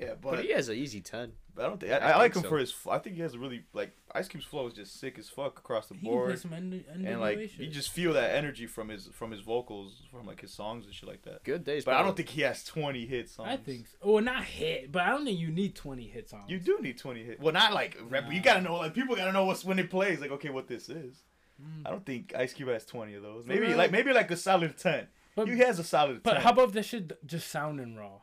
yeah, But, but, he has an easy ten. but I don't think I, I I, like him so. for his. I think he has a really like Ice Cube's flow is just sick as fuck across the He board, some N- and like shit. you just feel that energy from his from his vocals, from like his songs and shit like that. Good days. But I don't think he has twenty hit songs. I think. So. Well, not hit, but I don't think you need 20 hit songs. You do need 20 hits. Well, not like rap. You gotta know, like people gotta know what's when it plays. Like, okay, what this is. Mm. I don't think Ice Cube has 20 of those. Maybe real? like maybe like a solid 10. But- he has a solid 10. But how about that shit just sounding raw?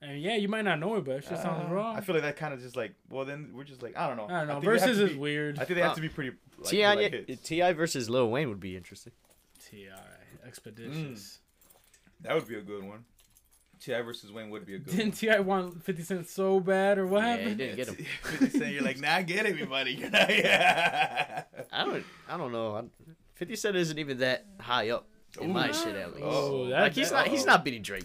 And yeah, you might not know it, but it just sounds Uh, raw. I feel like that kind of just like. Well, then we're just like I don't know. I don't know. think they have Versus is be- weird. I think they have Uh, to be pretty. Like, Ti like. Ti versus Lil Wayne would be interesting. Ti expeditious. That would be a good one. Ti versus Wayne would be a good Didn't one. Ti want 50 Cent so bad, or what Yeah, he happened? didn't get him. 50 Cent, you're like, nah, get it, everybody. You're not, yeah. I don't. I don't know. Fifty Cent isn't even that high up in my Ooh. shit at least. Oh, that- like he's that- not. He's uh-oh. not beating Drake.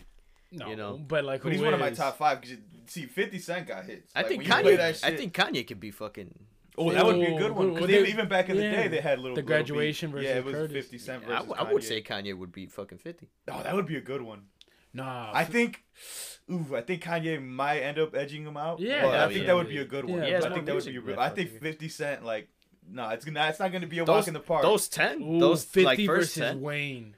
No, you know. but like, But he's who one of my top five. Cause you, see, 50 Cent got hits. I Like, think when you play Kanye. that I think Kanye could be fucking. Oh, that would be a good one. Because they- even back in the day, they had little The graduation Beat. versus yeah, it was Curtis. 50 Cent I, versus w- I would Kanye. say Kanye would beat fucking Fifty. Oh, that would be a good one. Nah, I think, ooh, I think Kanye might end up edging him out. Yeah, but I think yeah. that would be a good one. Yeah, I he has think that would be real. I think I think. 50 Cent, like, no, it's gonna, it's not gonna be a Those walk in the park. Those ten. Ooh, those 50 like first versus ten. Wayne.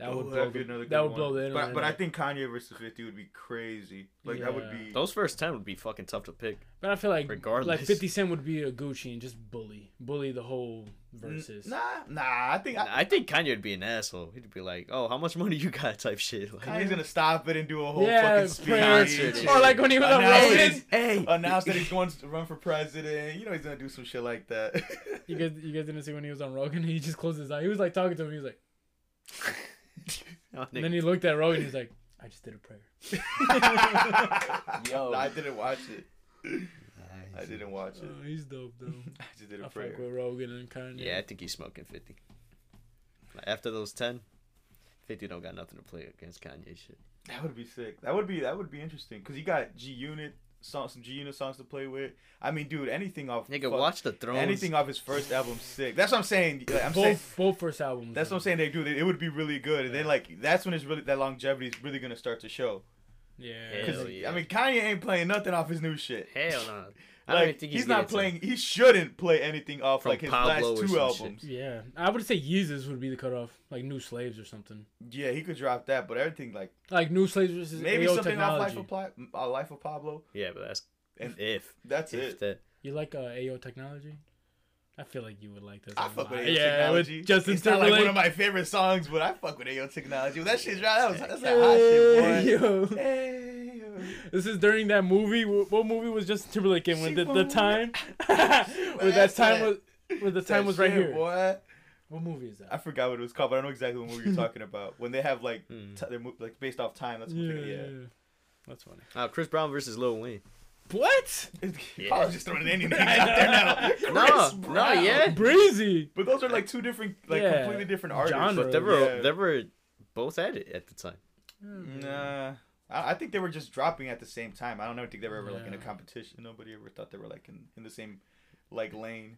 That would that'd blow. be The, another that good would blow the internet. But but I think Kanye versus 50 would be crazy. Like that would be. Those first ten would be fucking tough to pick. But I feel like Regardless. like 50 Cent would be a Gucci and just bully, bully the whole verses. Nah, nah. I think I, I think Kanye would be an asshole. He'd be like, "Oh, how much money you got?" Type shit. Like, Kanye's gonna stop it and do a whole Yeah, fucking speech. Or like when he was on Announce Rogan. that he's- hey, Announce that he's going to run for president. You know he's gonna do some shit like that. You guys, you guys didn't see when he was on Rogan. He just closed his eye. He was like talking to him. He was like, Oh, and then he looked at Rogan. He's like, I just did a prayer. Yo. I didn't watch it. I didn't watch it. Oh, he's dope though. I just did a I prayer. fuck with Rogan and Kanye. Yeah, I think he's smoking 50. After those 10, 50 don't got nothing to play against Kanye shit. That would be sick. That would be that would be interesting because you got G Unit songs, some G Unit songs to play with. I mean, dude, anything off Nigga, fuck- watch the throne. anything off his first album, sick. That's what I'm saying. Like, I'm both saying both first albums. that's what I'm saying. They do. It would be really good, and then like that's when it's really that longevity is really gonna start to show. Yeah. Hell Because yeah. I mean, Kanye ain't playing nothing off his new shit. Hell no. I don't Like think he's, he's, not getting to- playing. He shouldn't play anything off From like his Pablo last two some albums. Yeah, I would say Yeezus would be the cutoff, like New Slaves or something. Yeah, he could drop that, but everything like Like New Slaves versus maybe Ayo something off Life Technology. of, Pla- uh, Life of Pablo. Yeah, but that's And if. that's if it. that. You like uh, Ayo Technology? I feel like you would like this. I album. fuck with Ayo yeah, Technology. with Justin it's not like Timberlake. one of my favorite songs, but I fuck with Ayo Technology. That shit's right. That was that's that hot shit, Hey, boy. yo. Hey, yo. This is during that movie. What movie was Justin Timberlake in? When the, the time, where that time was, where the time was right shit, here. boy. What movie is that? I forgot what it was called, but I know exactly what movie you're talking about. When they have like, Hmm. t- they're mo- like based off time. That's what Yeah, I'm yeah, that's funny. Uh, Chris Brown versus Lil Wayne. What? yeah. Yeah. I was just throwing any names out there now. No, Chris no, Brown. yeah. Breezy. But those are like two different, like Yeah. completely different artists. Genre. But they were, Yeah. they were both at it at the time. Nah, I, I think they were just dropping at the same time. I don't know. I think they were ever like in a Yeah. competition. Nobody ever thought they were like in, in the same like lane.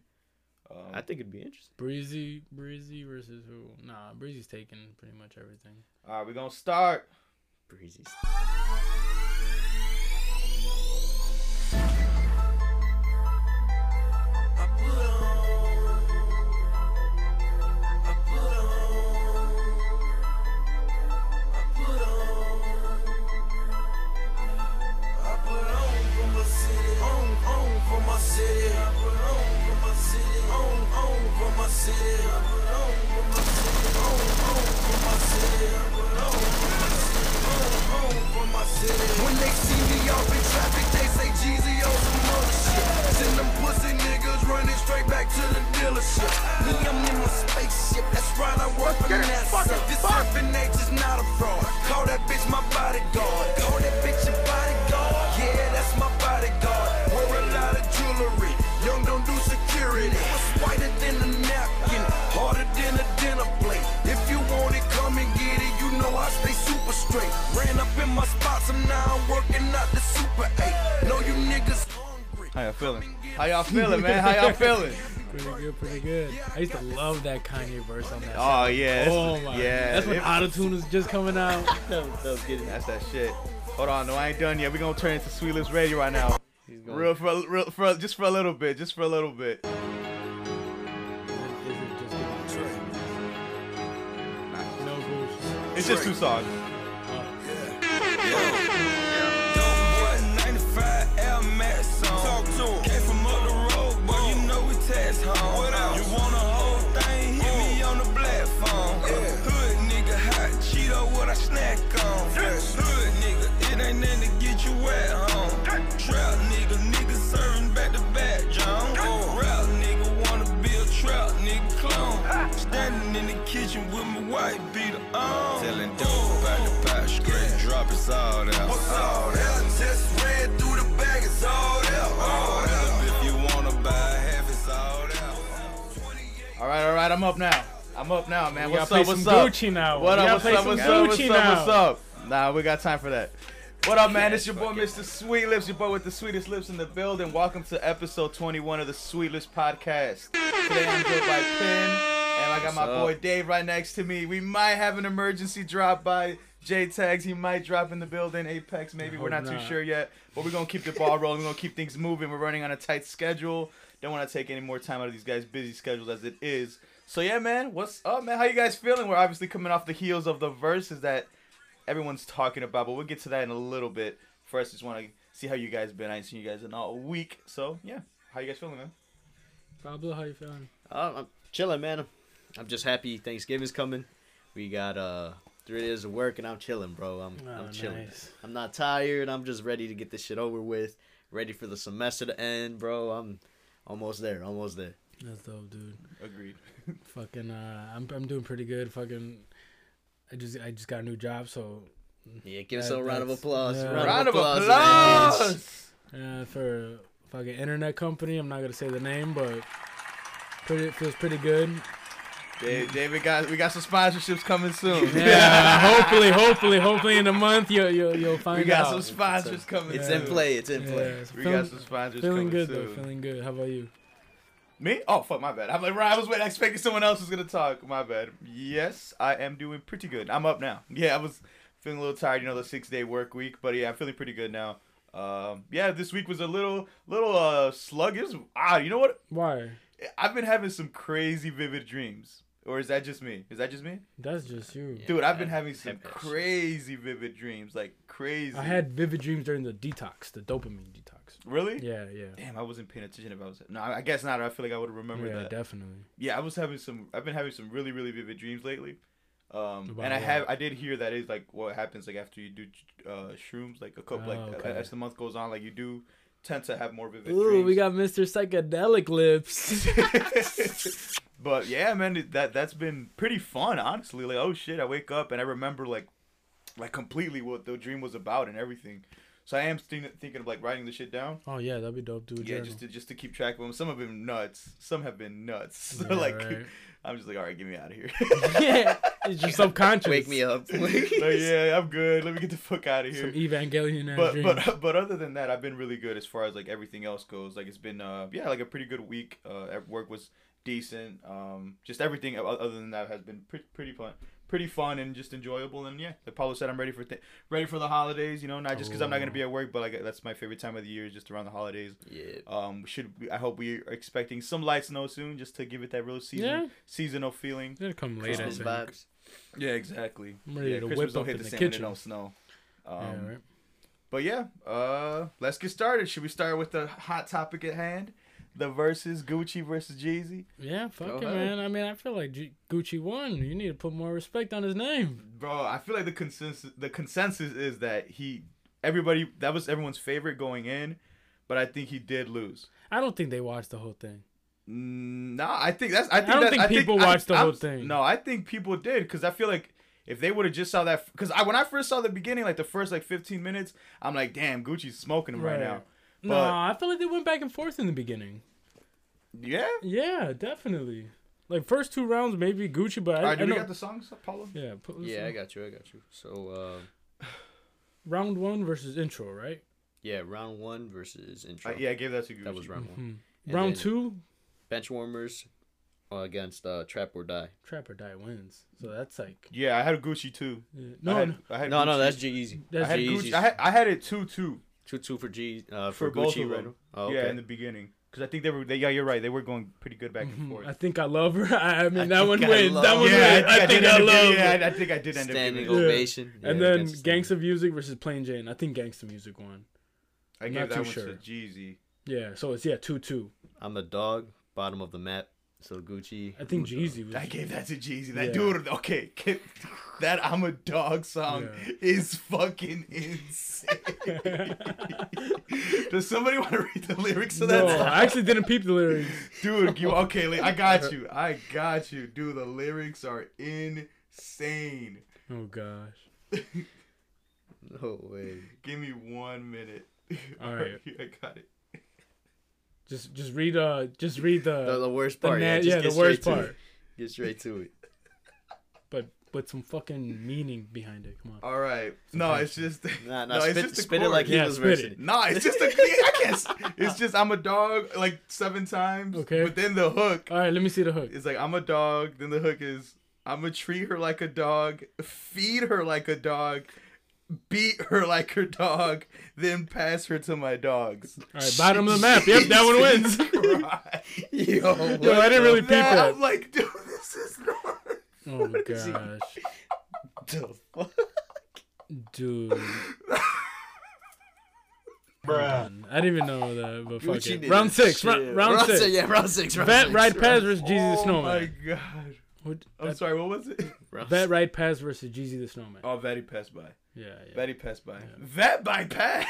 Um, I think it'd be interesting. Breezy, Breezy versus who? Nah, Breezy's taking pretty much everything. all right, we're gonna start. Breezy's. Feeling, man? How y'all feeling? Pretty good, pretty good. I used to love that Kanye verse on that. Oh yeah. oh my, yeah. That's when it- autotune was just coming out. That was, that was getting That's that shit. Hold on, no, I ain't done yet. We gonna turn into Sweet Lips Radio right now. Real for, real for just for a little bit, just for a little bit. Is it just no It's just two songs. It's all there. What's all there? Just ran through the bag, it's all there. All there. If you wanna buy half, it's all there. All right, all right, I'm up now. I'm up now, man. We What's gotta up? What's some up? Gucci now. What We up? What's up? What's up? What's up? What's up? Nah, we got time for that. What up, man? Yes, It's your boy, it. Mr. Sweetlipz, your boy with the sweetest lips in the building. Welcome to episode 21 of the Sweetlipz podcast. Today I'm joined by Pin, and I got my up? boy Dave right next to me. We might have an emergency drop by J Tags. He might drop in the building. Apex, maybe. We're hope not, too sure yet. But we're going to keep the ball rolling. We're going to keep things moving. We're running on a tight schedule. Don't want to take any more time out of these guys' busy schedules as it is. So yeah, man, what's up, man? How you guys feeling? We're obviously coming off the heels of the verses that everyone's talking about, but we'll get to that in a little bit. First, just want to see how you guys been. I ain't seen you guys in all week, so yeah. How you guys feeling, man? Pablo, how you feeling? Uh, I'm chilling, man. I'm just happy Thanksgiving's coming. We got uh three days of work and I'm chilling, bro. I'm Oh, I'm chilling. nice. I'm not tired. I'm just ready to get this shit over with. Ready for the semester to end, bro. I'm almost there. Almost there. That's dope, dude. Agreed. Fucking, uh, I'm I'm doing pretty good. Fucking, I just I just got a new job, so Yeah, give us That- a round of applause. yeah. Round, Round of man. applause. uh, for a fucking internet company. I'm not gonna say the name, but pretty it feels pretty good. Dave, David got we got some sponsorships coming soon. Yeah, hopefully, hopefully, hopefully in a month you'll you'll, you'll find out. we got out. some sponsors coming. It's soon. in play. It's in Yeah, play. it's We feeling, got some sponsors coming feeling coming good soon. though. Feeling good. How about you? Me? Oh fuck, my bad. I'm like, I was waiting, expecting someone else was gonna talk. My bad. Yes, I am doing pretty good. I'm up now. Yeah, I was feeling a little tired, you know, the six day work week, but yeah, I'm feeling pretty good now. Um, yeah, this week was a little, little uh sluggish. Ah, you know what? Why? I've been having some crazy vivid dreams. Or is that just me? Is that just me? That's just you. Yeah. Dude, I've been having some nightmares. crazy vivid dreams, like crazy. I had vivid dreams during the detox, the dopamine detox. really. Yeah, yeah. Damn, I wasn't paying attention if I was. No, I guess not. I feel like I would have remembered yeah, that. definitely. Yeah, I was having some. I've been having some really, really vivid dreams lately. Um, About and I what? have. I did hear that is like what happens like after you do uh, shrooms, like a couple, Oh, uh, okay. as the month goes on, like you do tend to have more vivid Ooh, dreams. we got Mr. Psychedelic Lips. but yeah, man, that that's been pretty fun, honestly. Like, oh shit, I wake up and I remember like, like completely what the dream was about and everything. So I am think, thinking of like writing the shit down. oh yeah, that'd be dope, dude. Yeah, just to just to keep track of them. Some have been nuts. Some have been nuts. So Yeah, like, right. I'm just like, all right, get me out of here. yeah, it's your subconscious. Wake me up. like, yeah, I'm good. Let me get the fuck out of here. Some. Evangelion ass But dreams. but but other than that, I've been really good as far as like everything else goes. Like it's been uh yeah like a pretty good week. Uh, at work was decent. Um, just everything other than that has been pretty pretty fun, pretty fun and just enjoyable. And yeah, like Paulo said, I'm ready for th- ready for the holidays. You know, not just because I'm not gonna be at work, but like that's my favorite time of the year, is just around the holidays. yeah. Um, we should I hope we are expecting some light snow soon, just to give it that real season Yeah. seasonal feeling. It'll come later. I Christmas vibes. Yeah, exactly. I'm ready yeah, to Christmas whip don't hit the the same when it don't snow. Um, yeah, right. But yeah, uh, let's get started. Should we start with the hot topic at hand? The versus Gucci versus Jeezy. Yeah, fuck Go it, ahead. man. I mean, I feel like G- Gucci won. You need to put more respect on his name. Bro, I feel like the consensus the consensus is that he everybody that was everyone's favorite going in, but I think he did lose. I don't think they watched the whole thing. Mm, No, I think that's I think don't that- think I people I- watched the I'm- whole thing. No, I think people did because I feel like if they would have just saw that because I when I first saw the beginning, like the first like 15 minutes, I'm like, damn, Gucci's smoking him right, now. No, I feel like they went back and forth in the beginning. Yeah. Yeah, definitely. Like first two rounds, maybe Gucci, but I, All right, I do we know. got the songs, Paulo? yeah, put, Yeah, I got you. I got you. So, uh, round one versus intro, right? yeah, round one versus intro. Uh, yeah, I gave that to Gucci. that was round one. Mhm. And Round then- two, Bench warmers, against uh, Trap or Die. Trap or Die wins. So that's like Yeah, I had Gucci too. yeah. I no, had, no, I had No, no, Gucci. that's Jeezy. I that's had Jeezy's. Gucci. I had, I had it two two. Two two for G uh, For for, both Gucci of right them. Oh, Yeah, in the beginning, because I think they were. They, yeah, you're right. They were going pretty good back and Mhm. forth. I think I love her. I mean, I that one think I wins. love That one her. wins. I think did I end love her. Yeah, I think I did end up Standing giving it. Yeah. ovation. And Yeah, then Gangsta Music versus Plain Jane. I think Gangsta Music won. I I'm gave not that too one sure. to Jeezy. Yeah, so it's yeah two two. I'm the dog, bottom of the map. So Gucci. I think Jeezy was. I gave that to Jeezy. That Yeah. dude, okay, that I'm a dog song Yeah. is fucking insane. Does somebody want to read the lyrics to that? no, song? I actually didn't peep the lyrics. Dude, you okay? li- I got you. I got you. Dude, the lyrics are insane. Oh gosh. No way. Give me one minute. All right. I got it. Just just read uh just read the The, the worst the part. na- yeah, just yeah, get the worst part. Get straight to it. but with some fucking meaning behind it. Come on. All right. No, it's just. Nah, nah, no, it's spit, just the spit it like he Yeah, was spit versing it. it. Nah, it's just a. I can't. It's just I'm a dog like seven times. Okay. But then the hook All right, let me see the hook. It's like I'm a dog. Then the hook is I'm gonna treat her like a dog, feed her like a dog, beat her like her dog, then pass her to my dogs. All right, bottom of the map. Yep, that one wins. Right. Yo, Yo, I didn't really peep That- that. I'm like, dude, this is not. Oh my gosh, the fuck? dude. Man, I didn't even know that, but fuck Gucci it. Round six, shit. round, round six. Yeah, round six. Round Vet six, Ride round Pass six. versus Jeezy the Snowman. Oh Snowman. my god. What- I'm that- sorry. What was it? Round Vet six. Ride Pass versus Jeezy the Snowman. Oh, Vetty passed by. Yeah, yeah. Vetty passed by. Vet by pass.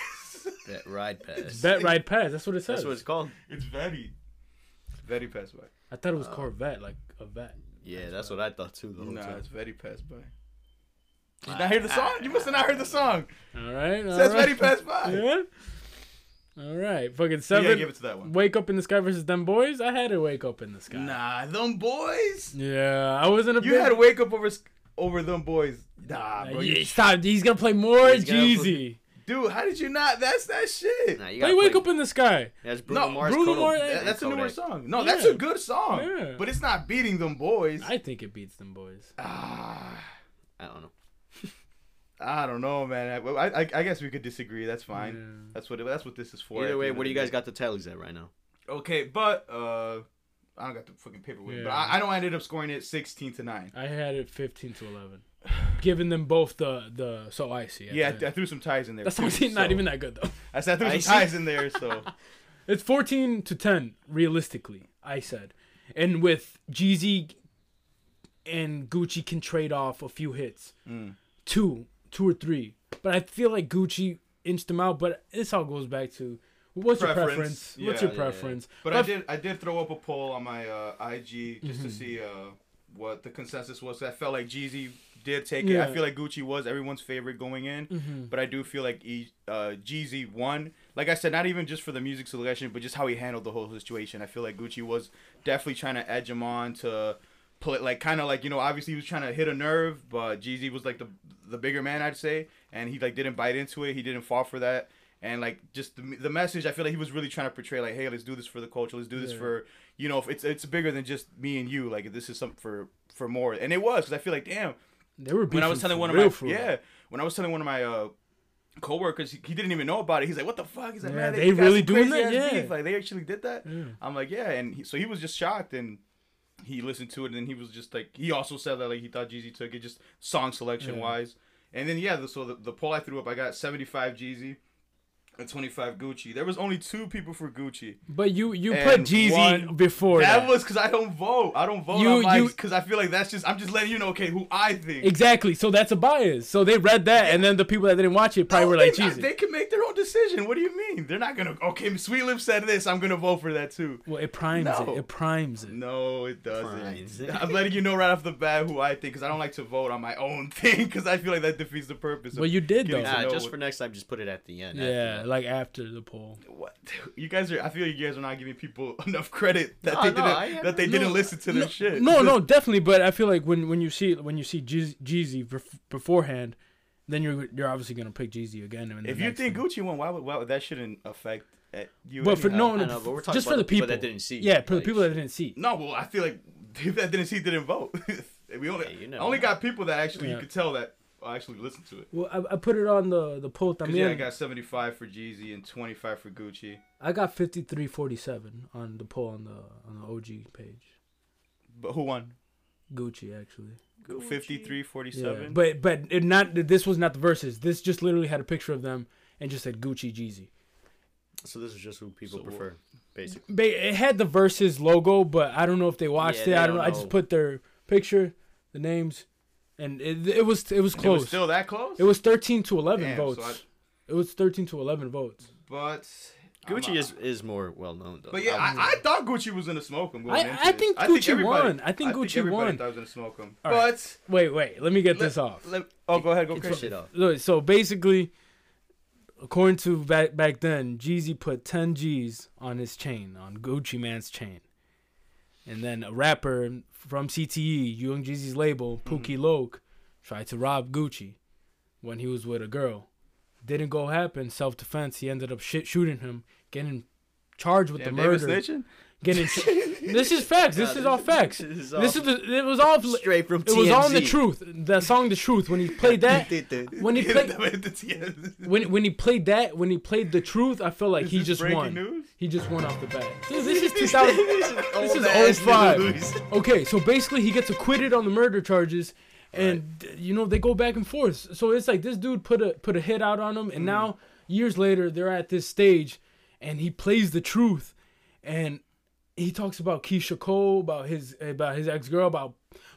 Vet Ride Pass. Vet Ride Pass. That's what it says. That's what it's called. It's Vetty. Vetty passed by. I thought it was uh, Corvette, like a vet. Yeah, that's what I thought too. The whole Nah, time. it's Vetty passed by. Did you not hear the song? You must have not heard the song. All right. It all says right. Vetty passed by. Yeah. All right. Fucking seven. Yeah, give it to that one. Wake up in the sky versus them boys. I had to wake up in the sky. Nah, them boys. Yeah, I wasn't a You big. had to wake up over over them boys. Nah, bro. Yeah, stop. He's gonna play more He's Jeezy. Dude, how did you not? That's that shit. Nah, you Play gotta Wake play- Up in the Sky. That's Bruno No, Mars. Bruno Kodak. Mars- That- that's a newer Kodak. song. No, Yeah. that's a good song. Yeah. But it's not beating them boys. I think it beats them boys. Ah, I don't know. I don't know, man. I, I, I guess we could disagree. That's fine. Yeah. That's what that's what this is for. Either way, what do you guys day. got the tallies at right now? Okay, but uh, I don't got the fucking paper with. But Yeah. I, I know I ended up scoring it sixteen to nine. I had it 15 to 11, giving them both the the so icy. Yeah, I, I threw some ties in there. that song's too, not so- even that good though. I said I threw some ties in there, so It's 14 to 10 realistically. I said, and with Jeezy and Gucci can trade off a few hits, Mm. two, two or three. But I feel like Gucci inched them out. But this all goes back to what's your Preference. preference? Yeah. What's your Yeah, yeah, yeah. preference? But I did I did throw up a poll on my uh, IG just Mm-hmm. to see uh, what the consensus was. I felt like Jeezy did take it. I feel like Gucci was everyone's favorite going in, Mm-hmm. but I do feel like e, uh, Jeezy won. Like I said, not even just for the music selection, but just how he handled the whole situation. I feel like Gucci was definitely trying to edge him on to play, like kind of like you know, obviously he was trying to hit a nerve, but Jeezy was like the the bigger man, I'd say, and he like didn't bite into it. He didn't fall for that. And like just the, the message, I feel like he was really trying to portray like, hey, let's do this for the culture. Let's do this Yeah. for you know, if it's it's bigger than just me and you. Like this is something for for more. And it was because I feel like, damn, They were when I was telling one of my for yeah, when I was telling one of my uh coworkers, he, he didn't even know about it. He's like, "What the fuck?" is that Yeah, "Man, they got really some doing that? Yeah. beef. Like they actually did that." Yeah. I'm like, "Yeah," and he, so he was just shocked and. He listened to it and he was just like he also said that like he thought Jeezy took it just song selection Yeah. wise, and then yeah, the, so the, the poll I threw up I got 75 Jeezy, and 25 Gucci. There was only two people for Gucci. But you you And put Jeezy one- before that. That was because I don't vote. I don't vote You- on my you- because I feel like that's just I'm just letting you know okay who I think. exactly. So that's a bias. So they read that, and then the people that didn't watch it probably No, were like, they, Jeezy. they can make their own decision. What do you mean? They're not gonna. Okay, Sweet Lip said this. I'm gonna vote for that too. well, it primes No. it. It primes it. No, it doesn't. I'm letting you know right off the bat who I think because I don't like to vote on my own thing because I feel like that defeats the purpose. of Well, you did though. to Nah, just what- for next time, just put it at the end. after Yeah, like after the poll. What you guys are? I feel like you guys are not giving people enough credit that No, they no, didn't that they no, didn't listen to their shit. No, no, definitely. But I feel like when when you see when you see Jeezy, Jeezy bef- beforehand, then you're you're obviously gonna pick Jeezy again. in the If you think thing. Gucci won, why would, why would that shouldn't affect uh, you? But for anyhow. no, I know, but we're talking just about for the the people people that didn't see. Yeah, for Like, the people that didn't see. No, well, I feel like that didn't see didn't vote. we only Hey, you I only got people that actually Yeah. you could tell that actually listened to it. Well, I, I put it on the the poll. I 'Cause, mean, yeah, I got 75 for Jeezy and 25 for Gucci. I got fifty three forty seven on the poll on the on the OG page. But who won? Gucci actually. 53 Yeah, 47. but but it not this was not the verses. This just literally had a picture of them and just said Gucci Jeezy. So this is just who people So- prefer, basically. Ba- It had the verses logo, but I don't know if they watched Yeah, it. they I don't know. don't I just put their picture, the names, and it, it was it was it close. was still that close? it was thirteen to eleven Damn, votes. so I- It was thirteen to eleven votes. but Gucci I'm- is is more well known though. But yeah, I, I thought Gucci was gonna smoke him. Going I- into I this. think Gucci everybody- won. I think Gucci everybody won. thought he was gonna smoke him. All but right. Wait, wait. Let me get let- this off. let- oh, go ahead, go get crazy. shit off. Look, so basically, according to back back then, Jeezy put ten G's on his chain, on Gucci Mane's chain, and then a rapper from CTE, Young Jeezy's label, Pookie Loc, tried to rob Gucci when he was with a girl. Didn't go happen. Self defense. He ended up shit shooting him, getting charged with Damn, the murder. Getting. this is facts. This is all facts. This is, This is the. It was all. straight from TMZ. It was on the truth. The song, the truth. When he played that, when he played, when when when he played that, when he played the truth, I felt like he just won. news? He just won off the bat. This, this is 2000. this is ass 05. Okay, so basically he gets acquitted on the murder charges, and you know they go back and forth. So it's like this dude put a put a hit out on him, and mm. now years later they're at this stage, and he plays the truth, and he talks about Keyshia Cole, about his about his ex girl, about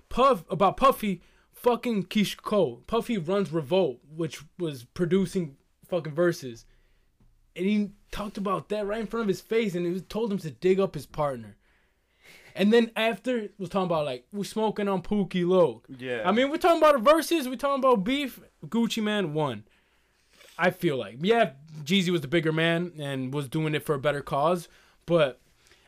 Puff, about Puffy, fucking Keyshia Cole. Puffy runs Revolt, which was producing fucking verses, and he talked about that right in front of his face, and he told him to dig up his partner. And then after was talking about like we're smoking on Pookie Loc. Yeah. I mean, we're talking about verses. We're talking about beef. Gucci Mane won. I feel like yeah, Jeezy was the bigger man and was doing it for a better cause. But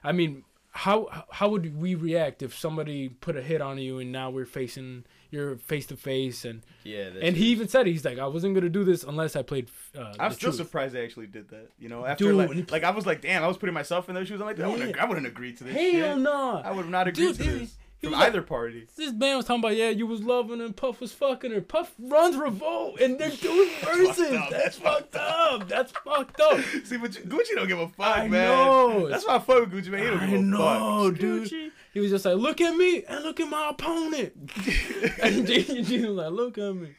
I mean, how how would we react if somebody put a hit on you and now we're facing you're face to face and Yeah, that's and he even said it, he's like I wasn't gonna do this unless I played. Uh, I'm the still truth. surprised they actually did that. You know, after Dude, like, like I was like, damn, I was putting myself in those shoes. I'm like, I wouldn't, I wouldn't agree to this Hell shit. no. I would not agree Dude, to he- this he from was like- either party. This man was talking about yeah, you was loving and Puff was fucking her. Puff runs Revolt and they're doing verses. up. That's fucked up. That's fucked up. See, but you- Gucci don't give a fuck, I man. know. That's why I fuck with Gucci, man. He don't I give a know, fuck. dude. He was just like, look at me and look at my opponent. and Jeezy was like, look at me.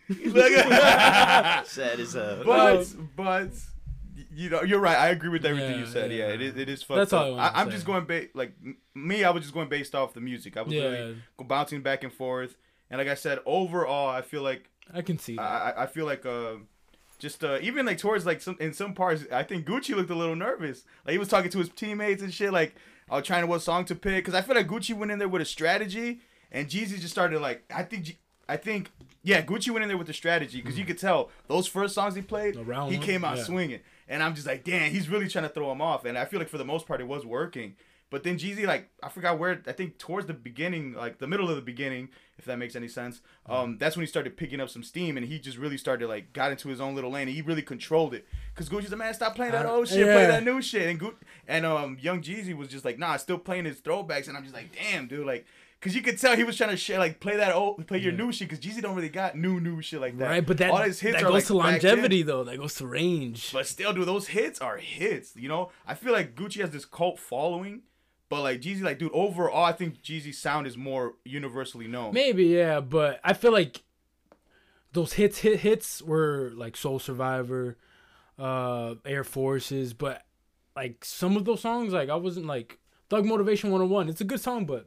sad as hell. but, but, you know, you're right. I agree with everything you said. Yeah, yeah. it is. It is fucked That's all I up. to I'm say. just going ba- like me. I was just going based off the music. I was Yeah. really bouncing back and forth. And like I said, overall, I feel like I can see I, that. I I feel like uh, just uh, even like towards like some in some parts, I think Gucci looked a little nervous. Like he was talking to his teammates and shit. Like I was trying to what song to pick because I feel like Gucci went in there with a strategy, and Jeezy just started like I think G- I think yeah Gucci went in there with the strategy because you could tell those first songs he played, he came out Yeah. swinging, and I'm just like damn, he's really trying to throw him off, and I feel like for the most part it was working. But then Jeezy, like, I forgot where, I think towards the beginning, like the middle of the beginning, if that makes any sense, um, that's when he started picking up some steam and he just really started, like, got into his own little lane and he really controlled it. Because Gucci's the man, stop playing that old shit, play that new shit. And Gu- and um, Young Jeezy was just like, nah, still playing his throwbacks. And I'm just like, damn, dude, like, because you could tell he was trying to share, like, play that old, play your new shit because Jeezy don't really got new, new shit like that. right, but that, All his hits that goes like, to longevity though. That goes to range. But still, dude, those hits are hits. You know, I feel like Gucci has this cult following, but like Jeezy, like, dude, overall, I think Jeezy's sound is more universally known. Maybe yeah, but I feel like those hits hit hits were like Soul Survivor, uh, Air Forces, but like some of those songs, like I wasn't like Thug Motivation 101. It's a good song, but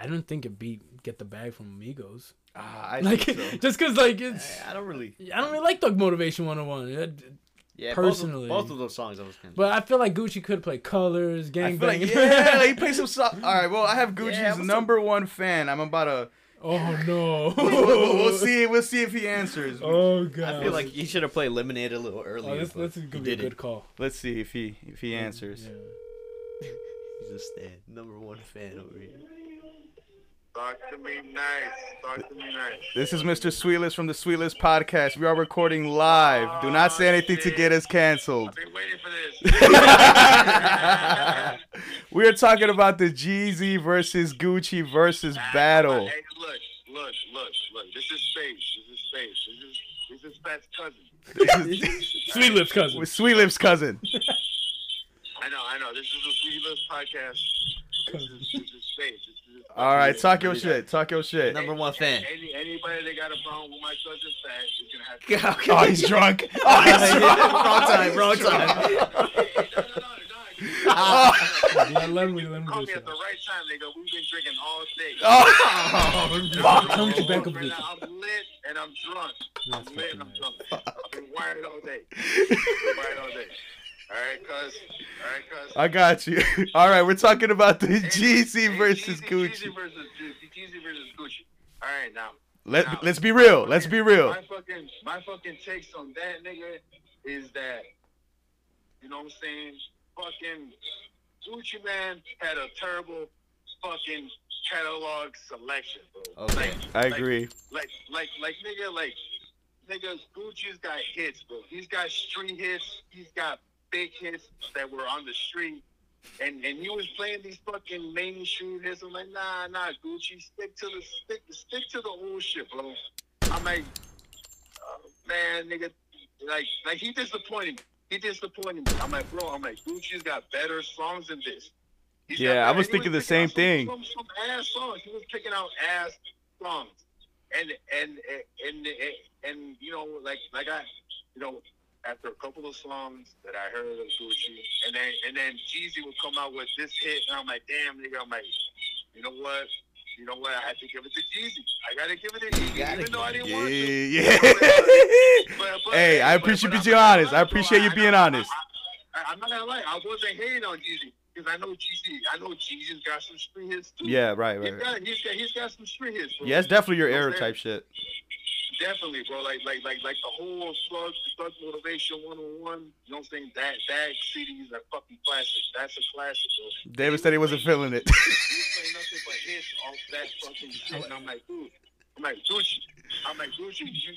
I don't think it beat Get the Bag from Amigos. Ah, I Like think so. just cause like it's I don't really. I don't really like Thug Motivation 101. It- Yeah, Personally. both of, both of those songs I was kind of. But I feel like Gucci could play Colors, I Gang feel like Bang. yeah, like, he plays some song. All right, well, I have Gucci's what's up? number one fan. I'm about to. oh no. We'll, we'll- we'll see. We'll see if he answers. Oh god. I feel like he should have played Lemonade a little earlier. oh, this, but this is gonna be a didn't. good call. Let's see if he if he answers. Yeah. He's a stan, number one fan over here. Talk to me nice. Talk to me nice. This is Mr. Sweetlipz from the Sweetlipz Podcast. We are recording live. Do not say anything to get us canceled. I've been waiting for this. We are talking about the Jeezy versus Gucci versus battle. Hey, look, look, look, look. This is Spadez. This is Spadez. This is this is Fat's cousin. Sweet lips cousin. With Sweet Lips cousin. I know, I know. This is a Free List podcast. This is, this is Spadez. This is All right, talk your shit. Talk your shit. Number one fan. Any, anybody that got a problem with my cousin Fat is gonna have to. Oh, he's drunk. Oh, he's drunk. wrong time, wrong time. no, no, no, no. Yeah, let me, let me Call me at the right time, nigga. We've been drinking all day. Oh, Tell me to back up Right now, I'm lit and I'm drunk. I'm lit and I'm drunk. I've been wired all day. Been wired all day. All right, cuz. All right, cuz. I got you. All right, we're talking about the Hey, Jeezy hey, versus Jeezy- Gucci. Jeezy versus Jeezy versus Gucci. All right, now. Let now, Let's be real. Let's be real. My fucking my fucking takes on that nigga is that you know what I'm saying? Fucking Gucci Mane had a terrible fucking catalog selection, bro. Okay. Like, I like- agree. like like like nigga like nigga Gucci's got hits, bro. He's got street hits. He's got big hits that were on the street. And and he was playing these fucking mainstream hits. I'm like, nah, nah, Gucci, stick to the stick stick to the old shit, bro. I'm like, uh, man, nigga, like like he disappointed me. He disappointed me. I'm like, bro, I'm like, Gucci's got better songs than this. He's Yeah, I was thinking the same thing. Some, some ass songs. He was picking out ass songs and and and and, and you know, like like I, you know, after a couple of songs that I heard of Gucci, and then and then Jeezy would come out with this hit, and I'm like, damn, nigga, I'm like, you know what? You know what? I had to give it to Jeezy. I gotta give it to Jeezy, even though I didn't want to. Yeah, But- but- Hey, I appreciate you being honest. I appreciate you being honest. I, I'm not gonna lie. I wasn't hating on Jeezy because I know Jeezy. I know Jeezy's got some street hits too. Yeah, right, He's right. right. got, he's got, he's got some street hits. Bro. Yeah, it's definitely your You know era type shit. Definitely, bro. Like, like, like, like the whole slug, slug motivation one on one. You know what I'm saying? That, that CD is a fucking classic. That's a classic, bro. David said he wasn't feeling it. He was playing nothing but hits off that fucking shit. And I'm like, dude, I'm like, Gucci. I'm like, Gucci, you,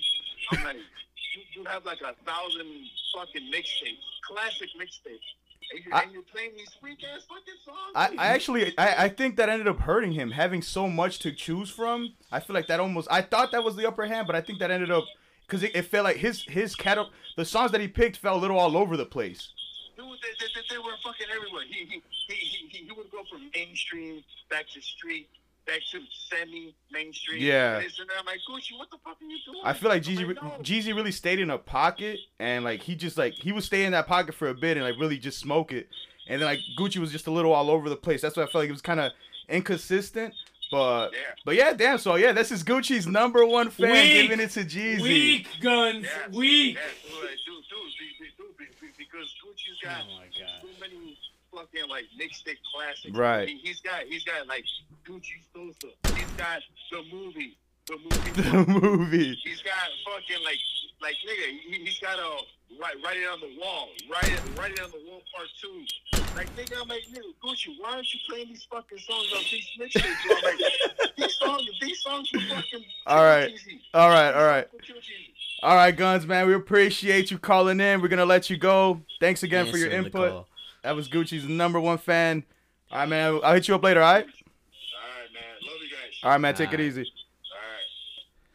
I'm like, you, you have like a thousand fucking mixtapes, classic mixtapes. And, you, I- and you're playing these weak ass fucking songs. I, I actually I, I think that ended up hurting him having so much to choose from. I feel like that almost I thought that was the upper hand, but I think that ended up because it, it felt like his his cat the songs that he picked fell a little all over the place. Dude, they, they, they, were fucking everywhere. He he, he, he, he he would go from mainstream back to street, back to semi-mainstream. Yeah. And, this and that. I'm like, Gucci, what the fuck are you doing? I feel like Jeezy re- no. Jeezy really stayed in a pocket and like he just like he would stay in that pocket for a bit and like really just smoke it, and then like Gucci was just a little all over the place. That's why I felt like it was kind of inconsistent. But Yeah. but yeah, damn. So yeah, this is Gucci's number one fan Weak. giving it to Jeezy. Weak guns. Yeah. Weak. Like, because Gucci's oh got Oh my god. so many fucking like mixtape classics. Right. He, he's got he's got like Gucci Sosa. He's got the movie. The movie. the movie. He's got fucking like like nigga. He, he's got a right write it on the wall. Write it write it on the wall part two. Like nigga, I'm like nigga Gucci. Why aren't you playing these fucking songs on these mixtapes? bro? I'm like these songs these songs were fucking. All right. Jeezy. All right. All right. All right, Guns, man. We appreciate you calling in. We're gonna let you go. Thanks again for your Answering the input. Call. That was Gucci's number one fan. All right, man. I'll hit you up later. All right. All right, man. Love you guys. All right, man. Take it easy.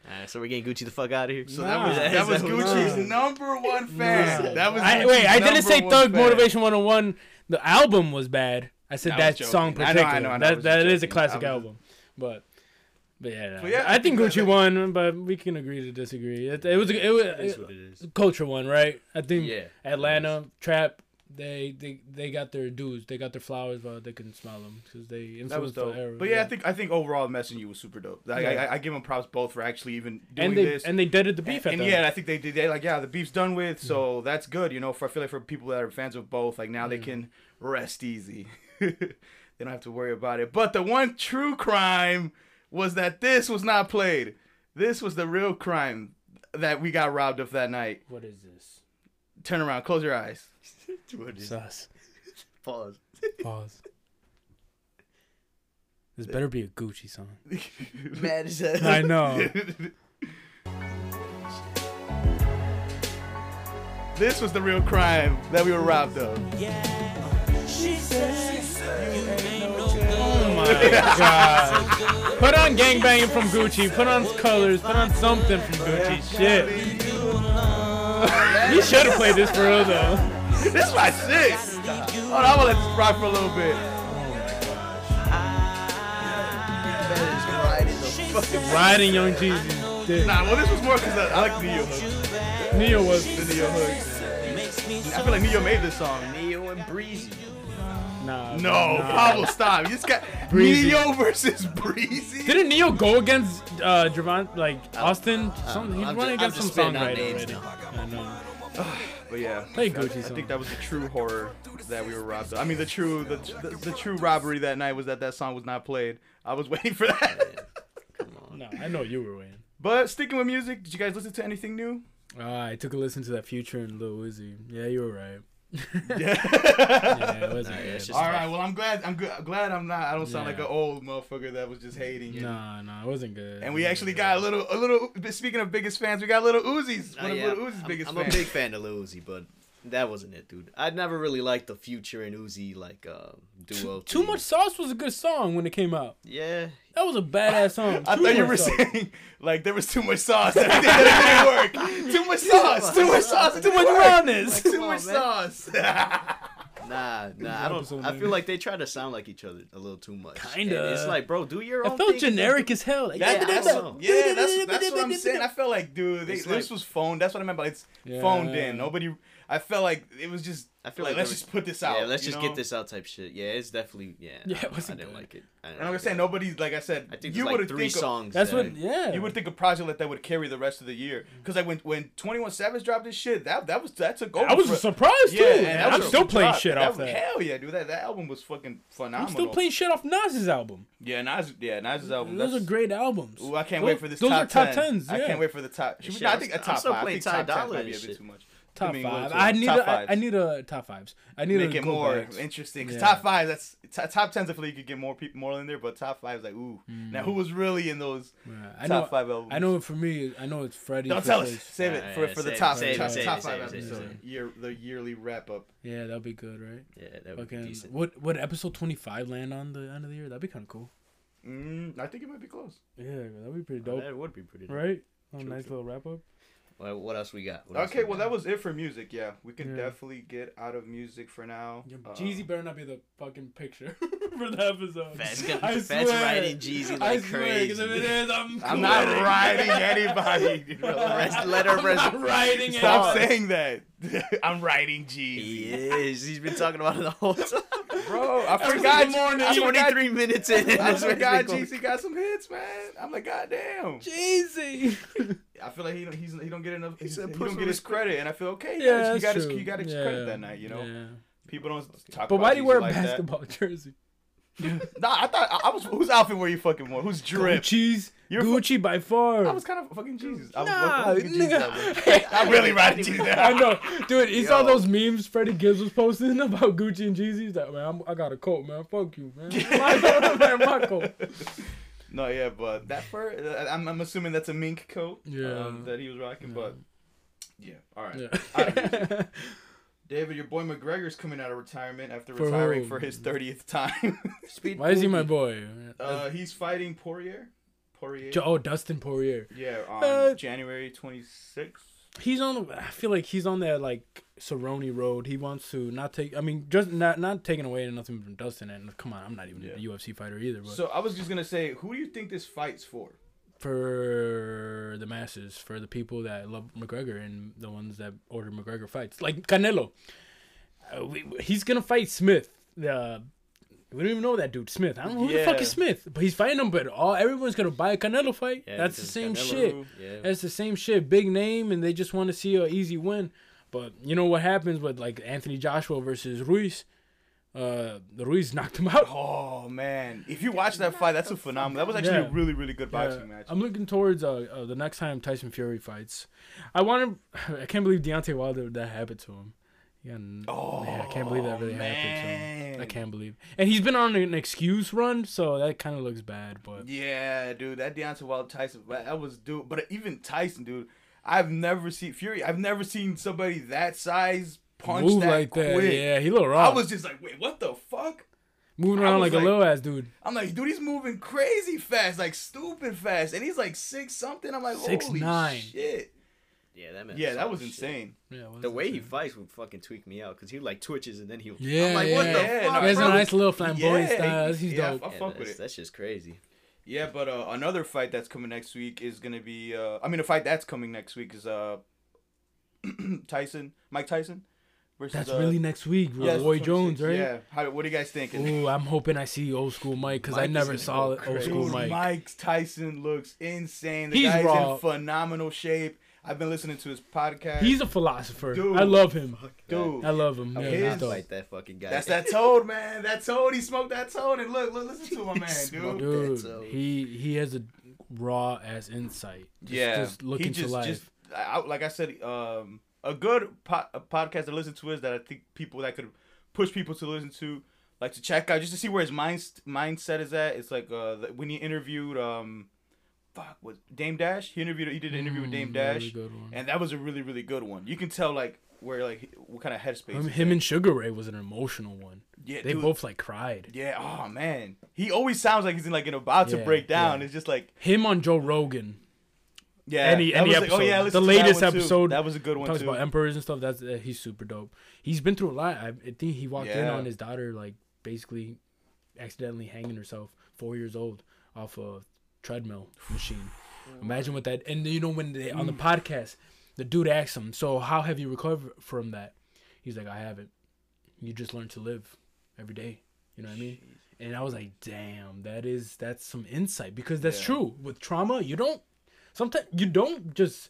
All right. So we're getting Gucci the fuck out of here. So Nah. that was that was Nah. Gucci's number one fan. Nah. That was I, wait, I didn't say won Thug fan. Motivation 101. The album was bad. I said I that, song joking. I know, I particular. know, I know. I That was that just is a classic was- album. But but yeah, But yeah, I think that- Gucci won, but we can agree to disagree. It, it was it It was is what it is. culture one, right? I think Yeah. Atlanta trap. They, they they got their dues. They got their flowers, but they couldn't smell them because they influenced That was dope. the era. But yeah, I think I think overall, messing you was super dope. Like, Yeah. I, I give them props both for actually even doing and they this. and they deaded the beef and, and the yeah, I think they did. They like, yeah, the beef's done with, mm-hmm. so that's good. You know, for I feel like for people that are fans of both, like now they can rest easy. they don't have to worry about it. But the one true crime was that this was not played. This was the real crime that we got robbed of that night. What is this? Turn around, close your eyes. What is Sus. Pause. Pause. This better be a Gucci song. Mad as hell. I know. this was the real crime that we were robbed of. Yeah, She said, you ain't no good. Oh my god. Put on gangbanging from Gucci. Put on colors. Put on something from Gucci. Shit. You should have played this for real though. this is my shit. Hold on, I'm gonna let this rock for a little bit. That is right in fucking Riding Young Jeezy's dick. Nah, well, this was more because I, I like Ne-Yo Hook. Ne-Yo was. The Ne-Yo Hook. I feel like Ne-Yo made this song. Neo and Breezy. Nah. No, nah. Pablo, stop. You just got Breezy. Ne-Yo versus Breezy. Didn't Ne-Yo go against uh Javon like Austin? Some, he's I'm running ju- I'm against some just spitting songwriter names already. I know. But yeah, Play Gucci I, song. think that was the true horror that we were robbed. of. I mean, the true the, the the true robbery that night was that that song was not played. I was waiting for that. Come on. No, I know you were waiting. But sticking with music, did you guys listen to anything new? Uh, I took a listen to that Future and Lil Uzi. Yeah, you were right. Yeah. Yeah, it wasn't Nah, yeah, good. All right. Well, I'm glad. I'm good. Glad I'm not. I don't sound Yeah. like an old motherfucker that was just hating. And, Nah, nah, it wasn't good. and we actually got a little, a little. Speaking of biggest fans, we got Lil Uzi's. Oh, One uh, of yeah, Lil Uzi's I'm, biggest I'm fans. a big fan of Lil Uzi, but that wasn't it, dude. I'd never really liked the Future and Uzi like uh, duo. Too thing. Much Sauce was a good song when it came out. Yeah. That was a badass song. I Too thought you were Sauce. saying like there was too much sauce. That it didn't work. Too much sauce. Too much sauce. Too much rawness. Too much sauce. Nah, nah. I don't. I feel like they try to sound like each other a little too much. Kinda. And It's like, bro, do your own It felt thing. generic as hell. Like, That, Yeah, that's, I yeah, that's that's what I'm saying. I felt like, dude, they, It's this like- was phoned. That's what I meant by it's Yeah. phoned in. Nobody. I felt like it was just. I feel like, like let's was- just put this out. Yeah, let's just know? get this out type shit. Yeah, it's definitely yeah. Yeah, I, it wasn't I didn't good. like it. I didn't And I'm gonna say it. nobody. Like I said, I think you there's would like three think of- songs. That's that, what. Yeah. You would think a project like that would carry the rest of the year. Mm. Because like when when Twenty One Savage dropped this shit, that that was that took over. I was for- surprised yeah, too. and that I'm was still playing drop. shit off was- that. Hell yeah, dude! That that album was fucking phenomenal. I'm still playing shit off Nas's album. Yeah, Nas. Yeah, Nas's album. Those are great albums. Ooh, I can't wait for this Those are top tens. I can't wait for the top. Should we, Shit, no, I think a top five. I think top 10 Dolla might be a bit too much. Top I mean, five. I need top a, I, fives. I need a top fives. I need Make to it more back. interesting. Because Yeah. top five, that's t- top tens. I feel like you could get more people more in there, but top five is like ooh. Now who was really in those Yeah, I top know. five albums? I know for me. I know it's Freddie. Don't tell us. place. Save it for, yeah, for the top it, save top, it, save top it, five save it, episodes. save. Year the yearly wrap up. Yeah, that'd be good, right? Yeah, that would be Fucking decent. what? Would episode twenty five land on the end of the year? That'd be kind of cool. Mm, I think it might be close. Yeah, that'd be pretty Oh, dope, that would be pretty. Dope. right? Oh, True, nice true. little wrap up. What, what else we got? What else Okay, we well got? that was it for music. Yeah, we can Yeah. definitely get out of music for now. Yeah, Uh, Jeezy better not be the fucking picture for the episode. Fast, gonna, I Fast swear. riding Jeezy I like swear, crazy. 'cause if it is, I'm, I'm not quitting. riding anybody. Rest- let her I'm rest- not riding Stop anyone. saying that. I'm riding G. He is. He's been talking about it the whole time. Bro, I forgot. single morning, I you forgot, 23 minutes in. I That's what forgot Jeezy got some hits, man. I'm like, goddamn. Jeezy. I feel like he don't, he's, he don't get enough. He, said he push don't get his credit, and I feel okay. He yeah, got his, he that's got his, true. he got his yeah. credit that night. You know, Yeah. people don't talk. But about why do you wear a like that. basketball jersey? Nah, I thought I, I was. Whose outfit were you fucking wearing? Who's drip? Gucci's. You're fu- Gucci by far. I was kind of fucking Jeezy. I was Nah, fucking Jeezy. nigga. that. I'm really riding Jeezy. I know, dude. You saw Yo. those memes Freddie Gibbs was posting about Gucci and Jeezy. That like, man, I'm, I got a coat, man. Fuck you, man. My coat, man. My coat. No, yeah, but that fur. uh, I'm, I'm assuming that's a mink coat. Yeah. Um, that he was rocking, but yeah. All right. Yeah. Out of music. David, your boy McGregor's coming out of retirement after For retiring who? for his 30th time. Speed Why is he my boy? uh, he's fighting Poirier. Poirier. Oh, Dustin Poirier. yeah, on Uh, January 26th. He's on. I feel like he's on that like Cerrone road. He wants to not take. I mean, just not not taking away nothing from Dustin. And come on, I'm not even Yeah. a UFC fighter either. But So I was just gonna say, who do you think this fight's for? for the masses, for the people that love McGregor and the ones that order McGregor fights, like Canelo. Uh, we, he's gonna fight Smith. Uh, we don't even know that dude Smith. I don't know who the fuck is Smith, but he's fighting him. But all everyone's gonna buy a Canelo fight. Yeah, That's the same Canelo- shit. Yeah. That's the same shit. Big name, and they just want to see an easy win. But you know what happens with like Anthony Joshua versus Ruiz? Uh, the Ruiz knocked him out. Oh man, if you watch that fight, that's a phenomenal. That was actually Yeah. a really, really good boxing Yeah, match. I'm looking towards uh, uh, the next time Tyson Fury fights. I want to. I can't believe Deontay Wilder that happened to him. Yeah, Oh, yeah, I can't believe that oh, really happened to him. I can't believe. And he's been on an excuse run, so that kind of looks bad. But Yeah, dude, that Deontay Wilder Tyson, that that was dude. But even Tyson, dude, I've never seen Fury. I've never seen somebody that size punch Move that like that. quick. Yeah, he looked raw. I was just like, wait, what the fuck? moving around like, like- a little ass dude. I'm like, dude, he's moving crazy fast, like stupid fast, and he's like six something. I'm like, Six holy nine. shit. Yeah, that man. Yeah, that was shit. insane. Yeah, was The way he fights would fucking tweak me out because he like twitches and then he'll. Yeah, I'm like, yeah. what the Yeah, fuck? He has a nice little flamboyant Yeah, style. He's yeah, dope. I Yeah, fuck with that's, it. that's just crazy. Yeah, but uh, another fight that's coming next week is gonna be. Uh, I mean, a fight that's coming next week is uh, Tyson, Mike Tyson, versus. That's uh, really next week, bro. yeah, Roy Jones, right? Yeah. How, what are you guys thinking? Ooh, I'm hoping I see old school Mike because I never saw go old school Mike. Mike Tyson looks insane. The He's guy's raw. in phenomenal shape. I've been listening to his podcast. He's a philosopher. Dude. I love him. dude. I love him. I Yeah, mean, he's his- dope. Fight that fucking guy. That's that toad, man. That toad. He smoked that toad, and look, look, listen to my man, dude. Dude, That's, he he has a raw ass insight. Just, yeah, just look he into just, life. just I, I- like I said, um, a good po- a podcast to listen to is that I think people that could push people to listen to, like to check out just to see where his mind mindset is at. It's like uh, when he interviewed um, fuck, was Dame Dash? He interviewed, he did an interview with Dame Mm, Dash, really and that was a really, really good one. You can tell like where like what kind of headspace. Him, him in. and Sugar Ray was an emotional one. yeah, They dude, both like cried. Yeah, oh man, he always sounds like he's in like an about to break down. yeah. It's just like Him on Joe Rogan yeah, Any- any was like- episode. I The to that latest too. episode that was a good one talks too. about emperors and stuff. That's uh, he's super dope. He's been through a lot. I, I think he walked in on his daughter like basically accidentally hanging herself, four years old, off a treadmill machine. Imagine what that. And you know when they on the podcast, the dude asked him, "So how have you recovered from that?" He's like, "I haven't. You just learn to live every day." You know what I mean? And I was like, "Damn, that is that's some insight because that's Yeah. true. With trauma, you don't sometimes you don't just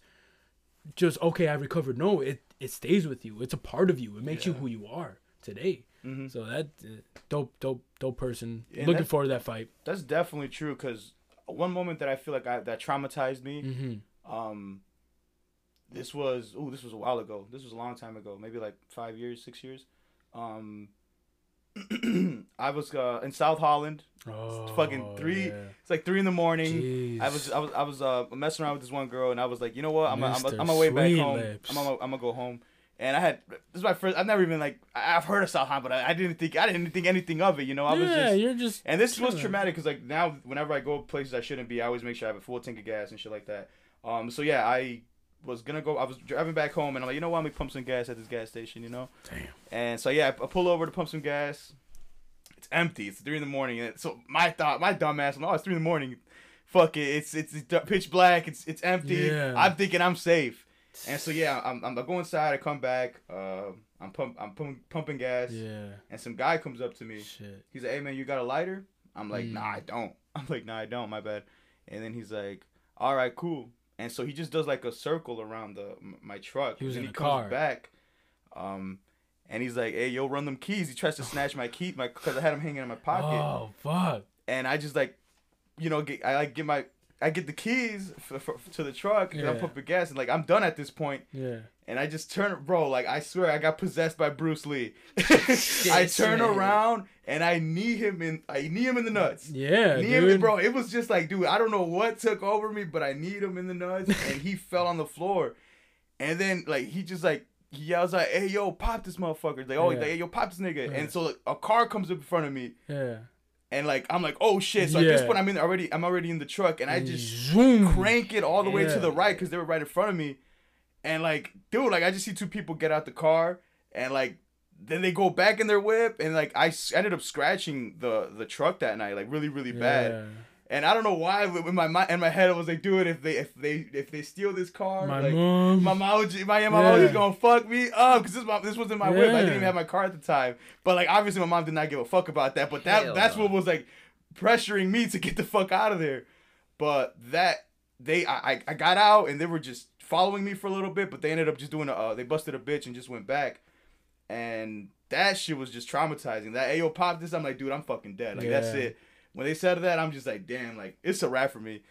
just okay, I recovered. No, it it stays with you. It's a part of you. It makes you who you are today. Mhm. So that uh, dope, dope, dope person. And Looking forward to that fight. That's definitely true because one moment that I feel like I, that traumatized me. hmm Um, this was oh, this was a while ago. This was a long time ago, maybe like five years, six years. Um, I was uh, in South Holland. Oh, fucking three- yeah. It's like three in the morning. Jeez. I was I was I was uh, messing around with this one girl, and I was like, you know what, I'm i I'm Mr. I'm gonna way back home. Lips. I'm gonna, I'm gonna go home. And I had this is my first. I've never even like I- I've heard of South Holland, but I, I didn't think I didn't think anything of it. You know, I was yeah, just you're just. And this was traumatic because like now, whenever I go places I shouldn't be, I always make sure I have a full tank of gas and shit like that. Um, so yeah, I was gonna go. I was driving back home, and I'm like, you know what? I'm gonna pump some gas at this gas station, you know. Damn. And so yeah, I, I pull over to pump some gas. It's empty. It's three in the morning. And so my thought, my dumb ass, I'm like, oh, it's three in the morning. Fuck it. It's it's, it's pitch black. It's it's empty. Yeah. I'm thinking I'm safe. And so yeah, I'm, I'm I go inside. I come back. Uh, I'm pump I'm pumping pumping gas. Yeah. And some guy comes up to me. Shit. He's like, "Hey man, you got a lighter?" I'm like, Mm. "Nah, I don't." I'm like, "Nah, I don't. My bad." And then he's like, "All right, cool." And so he just does like a circle around the my truck. He was and in he a comes car. back, um, and he's like, "Hey, yo, run them keys." He tries to snatch my key, my because I had them hanging in my pocket, Oh fuck. and I just like, you know, get I like get my. I get the keys for, for, to the truck and I'm Yeah. pumping gas and like I'm done at this point Yeah. and I just turn, bro. Like I swear, I got possessed by Bruce Lee. I turn man. around and I knee him in. I knee him in the nuts. Yeah, knee him, dude. bro. It was just like, dude, I don't know what took over me, but I kneed him in the nuts, and he fell on the floor. And then like he just like he yells like, "Hey yo, pop this motherfucker!" Like, oh, Yeah. like, hey yo, pop this nigga. Yeah. And so like, a car comes up in front of me, Yeah. And like I'm like, oh shit. So at this Yeah. point, I'm in already. I'm already in the truck, and I just zoom. crank it all the way to the right because they were right in front of me. And like, dude, like I just see two people get out the car and like then they go back in their whip and like I ended up scratching the the truck that night like really really bad. Yeah. And I don't know why in my mind in my head I was like, dude, if they if they if they steal this car, My like mom. my mom, my, my mom Yeah. gonna fuck me up because this this was in my whip. I didn't even have my car at the time. But like obviously my mom did not give a fuck about that. But that Hell that's no. what was like pressuring me to get the fuck out of there. But that they I I- got out and they were just following me for a little bit. But they ended up just doing a uh, they busted a bitch and just went back. And that shit was just traumatizing. That Ayo pop this, I'm like, dude, I'm fucking dead. Like that's it. When they said that, I'm just like, damn, like it's a wrap for me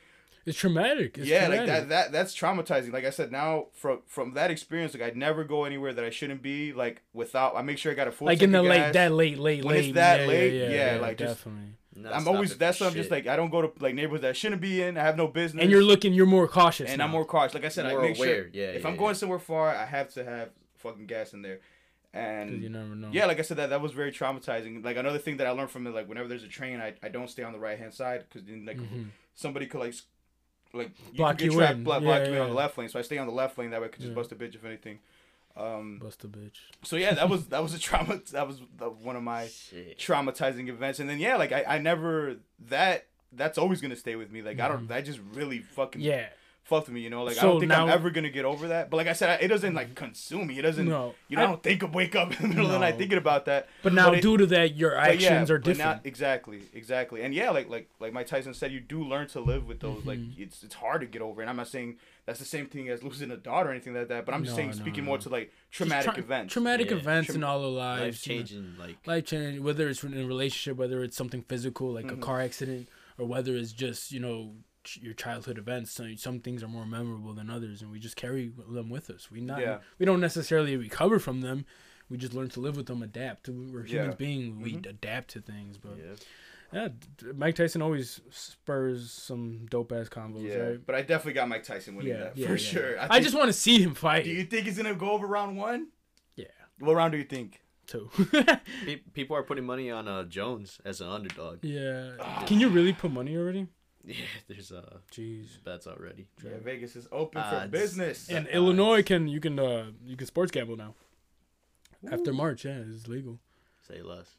It's traumatic. It's yeah, traumatic. like that, that that's traumatizing. Like I said, now from from that experience, like I'd never go anywhere that I shouldn't be. Like without, I make sure I got a full. Like in the late, that late, late, When late. it's that yeah, late, yeah, yeah, yeah, like, just- definitely. Not I'm always that's what I'm just like I don't go to like neighborhoods that I shouldn't be in. I have no business. And you're looking, you're more cautious. and now. I'm more cautious. Like I said, More I make aware. sure Yeah, if yeah, I'm yeah. going somewhere far, I have to have fucking gas in there. And you never know. yeah, like I said, that that was very traumatizing. Like another thing that I learned from it, like whenever there's a train, I, I don't stay on the right hand side because then like Mhm. somebody could like like you Block get you trapped, in. block, Yeah, block you yeah. on the left lane. So I stay on the left lane that way I could just Yeah. bust a bitch if anything. Um, Bust a bitch. so yeah, that was that was a trauma. That was the, one of my Shit. traumatizing events. And then yeah, like I, I never that that's always gonna stay with me. Like I don't that just really fucking Yeah. Fucked with me. You know, like I don't think I'm ever gonna get over that. But like I said, it doesn't like consume me. It doesn't. No. You know, I, I- don't think of wake up in the middle of the night thinking about that. But now, it- due to that, your but yeah, actions are but now- different. exactly, exactly, and yeah, like like like Mike Tyson said, you do learn to live with those. Like Mm-hmm. it's it's hard to get over, and I'm not saying that's the same thing as losing a daughter or anything like that. But I'm just No, saying, no, speaking no. more to like traumatic tra- events. Traumatic Yeah. events Traum- in all our lives. Life you know. changing, like life changing whether it's in a relationship whether it's something physical like Mhm. a car accident or whether it's just you know ch- your childhood events so some things are more memorable than others and we just carry them with us we not Yeah. we don't necessarily recover from them we just learn to live with them adapt we're humans Yeah. beings we adapt to things but yeah. yeah, mike tyson always spurs some dope ass combos Yeah, right but I definitely got Mike Tyson winning yeah, that yeah, for yeah. sure. I, think- just want to see him fight Do you think he's gonna go over round one? yeah What round do you think? Two. People are putting money on uh Jones as an underdog. yeah can you really put money already Yeah, there's uh jeez bets already. Yeah, Vegas is open Uh, for it's- business. And Uh, Illinois can you can uh you can sports gamble now. After March, yeah, it's legal. Say less.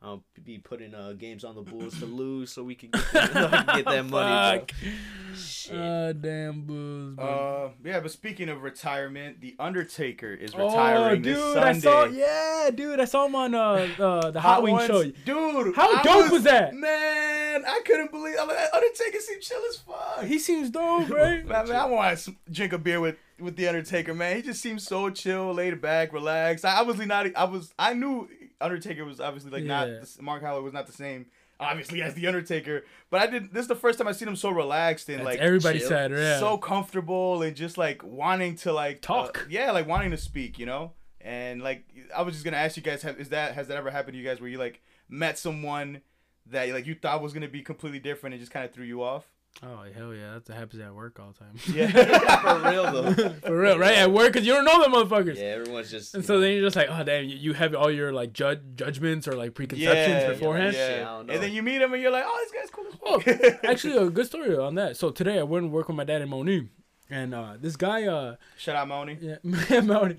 I'll be putting uh games on the Bulls to lose so we can get, so get that money. Fuck. Bro. Shit. Uh, damn Bulls. bro. Uh, yeah, but speaking of retirement, the Undertaker is oh, retiring dude, this I Sunday. saw. Yeah, dude, I saw him on uh, uh the Hot, Wing Ones- show. dude. How I dope was that? Man, I couldn't believe. I mean, Undertaker seemed chill as fuck. He seems dope, right? Man, man, I want to drink a beer with with the Undertaker, man. He just seems so chill, laid back, relaxed. I was not. I was. I knew Undertaker was obviously like not. Yeah. Mark Howard was not the same. Obviously, as the Undertaker, but I did. This is the first time I seen him so relaxed and That's like everybody chill. said, yeah. so comfortable and just like wanting to like Talk. uh, yeah, like wanting to speak, you know. And like I was just gonna ask you guys, have, is that has that ever happened to you guys where you like met someone that like you thought was gonna be completely different and just kind of threw you off? Oh hell yeah, that happens at work all the time. Yeah. For real though. For real, right? At work, cause you don't know them motherfuckers. Yeah, everyone's just. And so then you're just like, oh damn, you, you have all your like judge judgments or like preconceptions Yeah, beforehand. Yeah. Shit, I don't know. And then you meet him and you're like, oh, this guy's cool Oh, actually, a good story on that. So today I went and work with my dad and Moni, and uh, this guy, uh, Shout out Moni. yeah, Moni,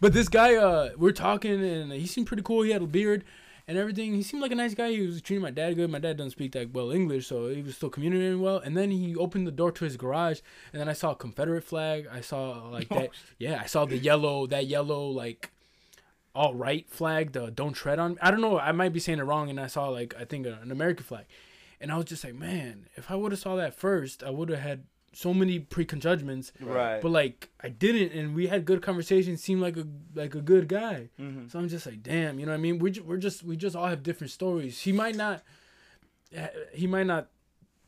but this guy, uh, we're talking, and he seemed pretty cool. He had a beard and everything. He seemed like a nice guy. He was treating my dad good. My dad doesn't speak that well English, so he was still communicating well. And then he opened the door to his garage, and then I saw a Confederate flag. I saw like that. Yeah, I saw the yellow, that yellow like all right flag, the don't tread on. I don't know. I might be saying it wrong, and I saw like I think an American flag, and I was just like, man, if I would have saw that first, I would have had so many prejudgments. Right. But like I didn't, and we had good conversations. Seemed like a like a good guy. Mhm. So I'm just like, damn, you know what I mean? We ju- we're just we just all have different stories. He might not, eh, he might not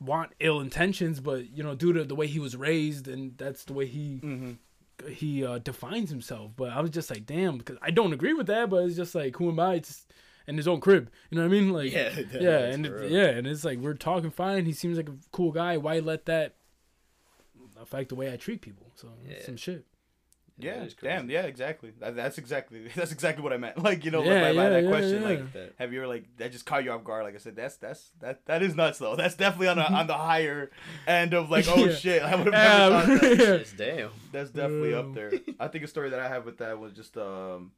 want ill intentions, but you know, due to the way he was raised, and that's the way he Mm-hmm. he uh, defines himself. But I was just like, damn, because I don't agree with that. But it's just like, who am I? It's in his own crib. You know what I mean? Like, Yeah, yeah, and it, yeah, and it's like we're talking fine. He seems like a cool guy. Why let that affect the way I treat people? So Yeah. some shit. Yeah, that is crazy. damn, yeah, exactly. That, that's exactly that's exactly what I meant. Like you know, Yeah, by, by yeah, that yeah, question, yeah. like, Like that. have you ever like that just caught you off guard? Like I said, that's that's that that is nuts though. That's definitely on the on the higher end of like, oh Yeah. shit, I would have Yeah, never thought that. damn. That's definitely up there. I think a story that I have with that was just um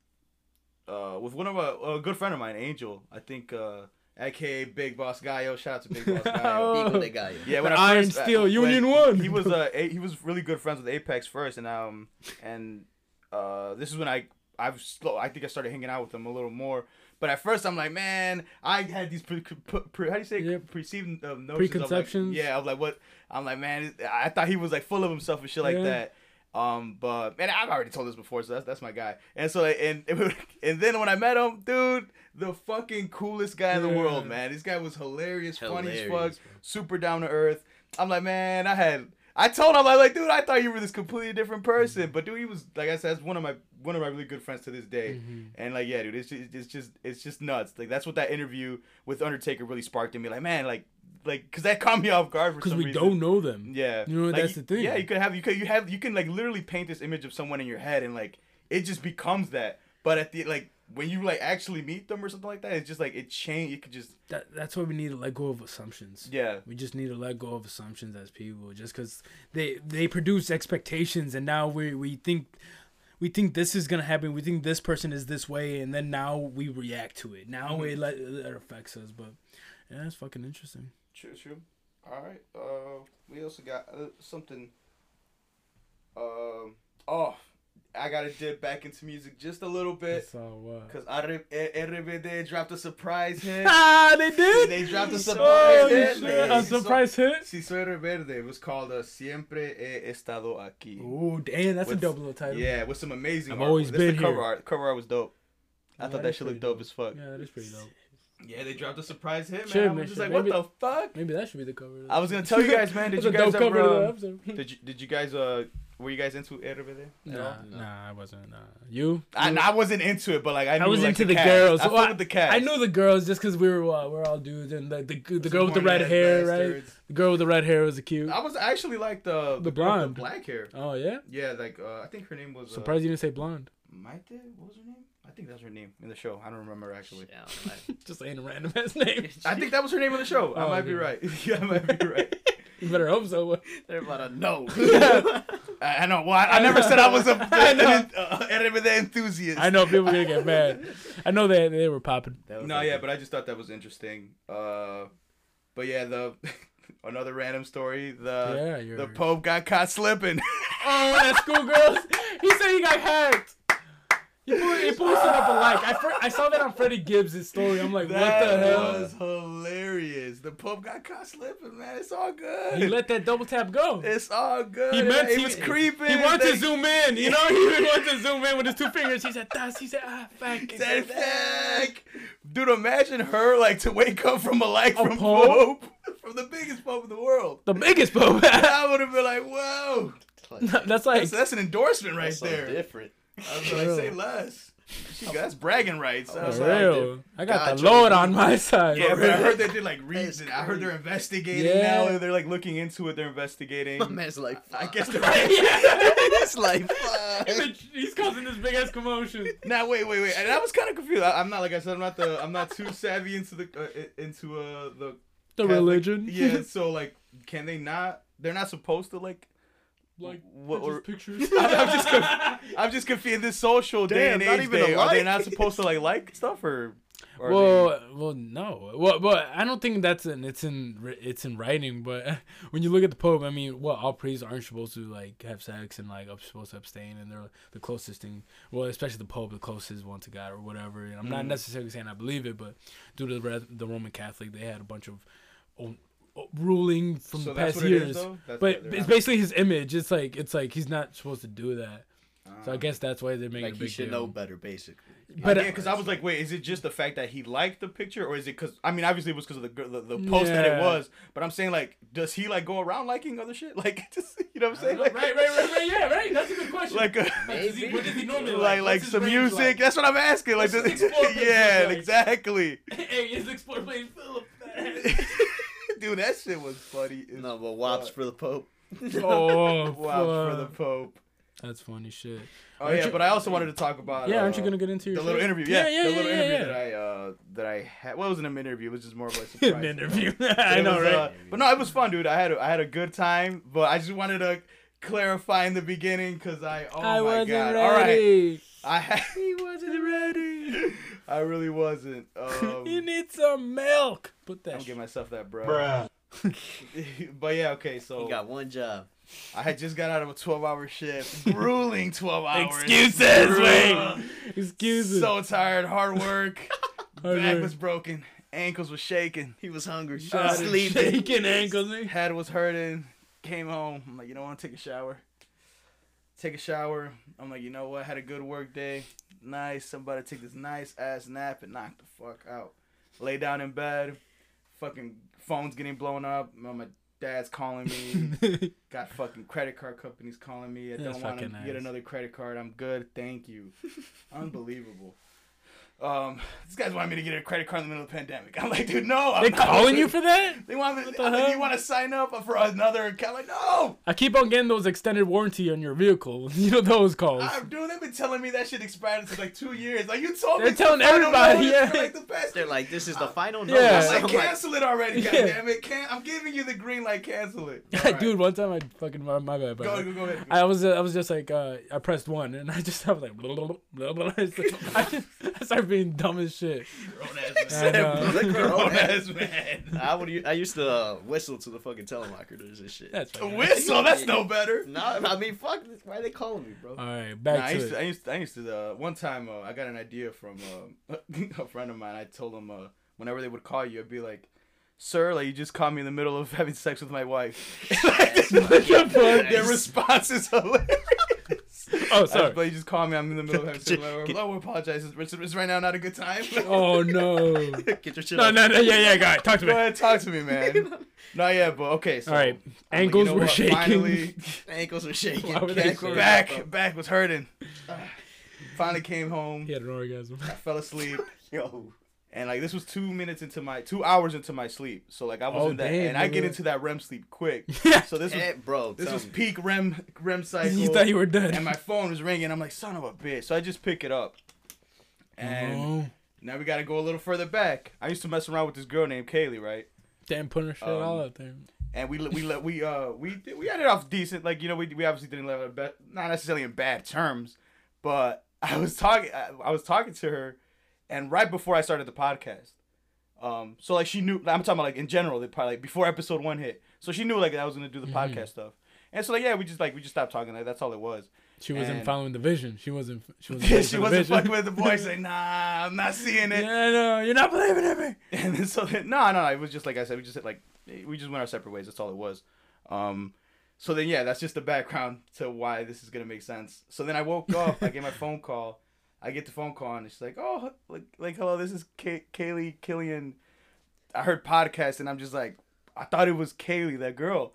uh with one of a, a good friend of mine, Angel. I think uh aka Big Boss Gallo. Shout out to Big Boss Gallo. Oh. Equal that guy. Yeah, The when I Iron first, uh, Steel when Union One. He was uh a, he was really good friends with Apex first, and um and uh this is when I I've slow I think I started hanging out with him a little more. But at first I'm like, man, I had these pre, pre, pre how do you say Yeah. perceived uh, notions of, like- Preconceptions. yeah, I'm like what I'm like, man, I thought he was like full of himself and shit like Yeah. that. Um, but man, I've already told this before, so that's that's my guy. And so and and then when I met him, dude, the fucking coolest guy in the world, man. This guy was hilarious, funny as fuck, super down to earth. I'm like, man, I had. I told him, I'm like, dude, I thought you were this completely different person, but dude, he was like I said, that's one of my one of my really good friends to this day, Mm-hmm. and like, yeah, dude, it's just, it's just it's just nuts. Like that's what that interview with Undertaker really sparked in me. Like, man, like like because that caught me off guard for Because we reason. don't know them. Yeah, You know, Like, that's you- the thing. Yeah, you could have you could you have you can like literally paint this image of someone in your head, and like it just becomes that. but at the like when you like actually meet them or something like that, it's just like it change. You could just That, that's why we need to let go of assumptions. yeah. We just need to let go of assumptions as people, just because they they produce expectations, and now we we think we think this is gonna happen. We think this person is this way, and then now we react to it. Now Mm-hmm. it let it affects us. But yeah, it's fucking interesting. True, true. All right. Uh, we also got uh, something. Um. oh, I gotta dip back into music just a little bit So what? because RBD dropped a surprise hit. Ah, they did. They dropped a Oh, surprise hit. shit. A surprise hit. Si soy rebelde, it was called uh, Siempre he estado aquí. Ooh, damn, that's With- a double title. Yeah, with some amazing. I've art. always That's been the cover here. art. Cover art was dope. I thought that that shit looked pretty dope as fuck. Yeah, that is pretty dope. Yeah, they dropped a surprise hit, man. Should I was just sure. like, what the fuck? Maybe that should be the cover. I was gonna tell you guys, man. Did you guys ever? to the um. Did you did you guys uh were you guys into RBD? at Nah, all? nah, I wasn't. Nah. You? I, I wasn't into it, but like I, knew, I was like, into the, cast. girls. I Well, fucked with the cast. I knew the girls just because we were uh, we're all dudes, and the the, the girl with the red ass hair, right? The girl with the red hair was a cute. I was actually like the The girl with blonde. black hair. Oh yeah. Yeah, like uh, I think her name was. Uh, Surprised you didn't say blonde. Maite? What was her name? I think that was her name in the show. I don't remember actually. Yeah, right. Just saying a random ass name. I think that was her name in the show. I Oh, might be right. yeah, I might be right. You better hope so. They're about to know. I, I know. Well, I, I never said I was a an, uh, RBD enthusiast. I know people are gonna get mad. I know they they were popping. That was No, like yeah, a- but I just thought that was interesting. Uh, but yeah, the another random story. The Yeah, the Pope got caught slipping. oh, that schoolgirls. He said he got hacked. He, po- he posted up a like. I fir- I saw that on Freddie Gibbs' story. I'm like, what the hell? That hell? was hilarious. The Pope got caught slipping, man. It's all good. He let that double tap go. it's all good. He meant he, he was creeping. He wanted They- to zoom in, you know. He wanted to zoom in with his two fingers. He said, "Das." He said, "Ah, fuck." He Said said, "Ah." Dude, imagine her like to wake up from a like A from pope? Pope, from the biggest Pope in the world. The biggest pope. I would have been like, whoa. That's like That's, that's an endorsement right That's there. different. I was like, say less. She, that's bragging rights. I was for like, real. I got Gotcha. the Lord on my side. Yeah, but I heard they did like That's reason. I heard they're investigating Yeah. now. They're like looking into it. They're investigating. My man's like, I guess they're. right. it's like, fuck. He's causing this big ass commotion. now wait, wait, wait. And I was kind of confused. I, I'm not like I said. I'm not the. I'm not too savvy into the uh, into uh the The Catholic- religion. Yeah. So like, can they not? They're not supposed to like. Like What- or- pictures. I'm, I'm just. Conf- I'm just confused. In this social day Damn, and not age, even a day, are they not supposed to like like stuff or? or are well, well, no. Well, but I don't think that's in it's in it's in writing. But when you look at the Pope, I mean, what all priests aren't supposed to like have sex and like are supposed to abstain, and they're the closest thing. Well, especially the Pope, the closest one to God or whatever. And I'm not Mhm. necessarily saying I believe it, but due to the, the Roman Catholic, they had a bunch of oh, ruling from so the past what it is, years. though? But it's not- basically his image. It's like it's like he's not supposed to do that. So I Uh, guess that's why they're making Like a he should deal. know better, basically. But, yeah, uh, because I was like, wait, is it just the fact that he liked the picture, or is it because I mean, obviously it was because of the, the the post that it was, but I'm saying like, does he like go around liking other shit, like, just, you know what I'm saying, right, like, right, right, right. Yeah, right. That's a good question. like, a, Like, does he- what does he normally like, like? like some music. like? That's what I'm asking. Like, What's does- his explore page yeah, like? exactly. hey, is Explore playing Philip? Dude, that shit was funny. as No, but wops for the Pope. oh, Wow, for the. Pope. That's funny shit. Oh Aren't yeah, you- but I also wanted to talk about. Yeah, aren't uh, you gonna get into your the little shit? interview? Yeah, yeah, the yeah, little yeah, interview yeah. that I uh that I had. Well, it wasn't an interview. It was just more of a surprise. An interview. But I know, was, right? uh, but no, it was fun, dude. I had a, I had a good time, but I just wanted to clarify in the beginning because I oh I my wasn't god, all right. I had, He wasn't ready. I really wasn't. Um, you need some milk. Put that. I'll give shit- myself that, bro. but yeah, okay. So He got one job. I had just got out of a twelve-hour shift, grueling twelve hours. Excuses, Grueling. wait. Excuses. So tired, hard work. Hard Back work. was broken, ankles was shaking, He was hungry. Shot and sleeping. shaking ankles. head was hurting. Came home. I'm like, you don't want to Take a shower. Take a shower. I'm like, you know what? I Had a good work day. Nice. Somebody take this nice ass nap and knock the fuck out. Lay down in bed. Fucking phone's getting blown up. My dad's calling me. Got fucking credit card companies calling me. I don't want to fucking get another credit card. I'm good. Thank you. Unbelievable. Um, these guys want me to get a credit card in the middle of the pandemic. I'm like, dude, no. I'm They not calling you for that? They want me. What the I'm like, hell? you want to sign up for another account? Like, no. I keep on getting those extended warranty on your vehicle. You know those calls. Ah, dude, they've been telling me that shit expired for like two years. Like you told They're me, telling I don't everybody, this yeah. for, like the past. They're like, this is the final Yeah. notice. I'm like, I'm like, cancel it already, Yeah. goddamn it! Can I'm giving you the green light. Cancel it, All right. Dude, one time I fucking my, my bad. Go, go, go ahead. I was uh, I was just like uh, I pressed one and I just have like blah, blah, blah, blah, blah. I, just, I started being dumb as shit. I. Grown ass man. I would. I used to uh, whistle to the fucking telemarketers and shit. That's A fine. whistle. That's no better. No, I mean, fuck. this. Why are they calling me, bro? All right, Nah, back I to used to, I it. used to, I used to, uh, one time, uh, I got an idea from uh, a friend of mine. I told him, uh, whenever they would call you, I'd be like, sir, like, you just caught me in the middle of having sex with my wife. Their response is hilarious. Oh, sorry. was like, you just called me, I'm in the middle of having sex with my wife. Get- Oh, we apologize. Is, is right now not a good time? Oh no. Get your shit No, off. no, no. Yeah, yeah, guy. Talk to Go me. ahead, talk to me, man. Not yet, but okay, so. All right. I'm like, Ankles you know were what, shaking. Finally, Ankles are shaking. Why would they Can't say go that? back, back was hurting. Finally came home. He had an orgasm. I fell asleep. Yo. And like this was two minutes into my two hours into my sleep, so like I was Oh, in that, damn, and I get into that REM sleep quick. Yeah. So this was Eh, bro, this tell was me. peak REM REM cycle. You thought you were dead. and my phone was ringing. I'm like, son of a bitch. So I just pick it up, and Oh, now we got to go a little further back. I used to mess around with this girl named Kaylee, right? damn, putting her shit Um, all out there. And we we let we uh we did- we ended off decent. Like you know we we obviously didn't let it not necessarily in bad terms, but I was talking I, I was talking to her, and right before I started the podcast, um so like she knew I'm talking about like in general they probably like before episode one hit, so she knew like I was gonna do the Mhm. podcast stuff, and so like yeah we just like we just stopped talking like that's all it was. She wasn't and- following the vision. She wasn't. She wasn't. Yeah, she wasn't vision. fucking with the boys like nah I'm not seeing it. Yeah, no, you're not believing in me. And then so then, no, no, it was just like I said, we just like we just went our separate ways. That's all it was. Um, so then yeah, that's just the background to why this is gonna make sense. So then I woke up, I get my phone call, I get the phone call, and she's like, oh, like like hello, this is Kay- Kaylee Killian. I heard podcast, and I'm just like, I thought it was Kaylee, that girl.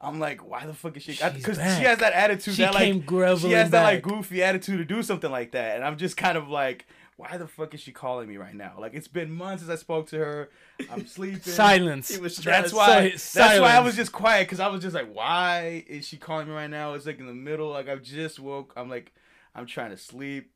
I'm like, why the fuck is she? Because she has that attitude. She that, came like, groveling She has that like goofy attitude to do something like that, and I'm just kind of like, why the fuck is she calling me right now? Like it's been months since I spoke to her. I'm sleeping. Silence. He was That's why. That's why I was just quiet because I was just like, why is she calling me right now? It's like in the middle. Like I just woke. I'm like, I'm trying to sleep.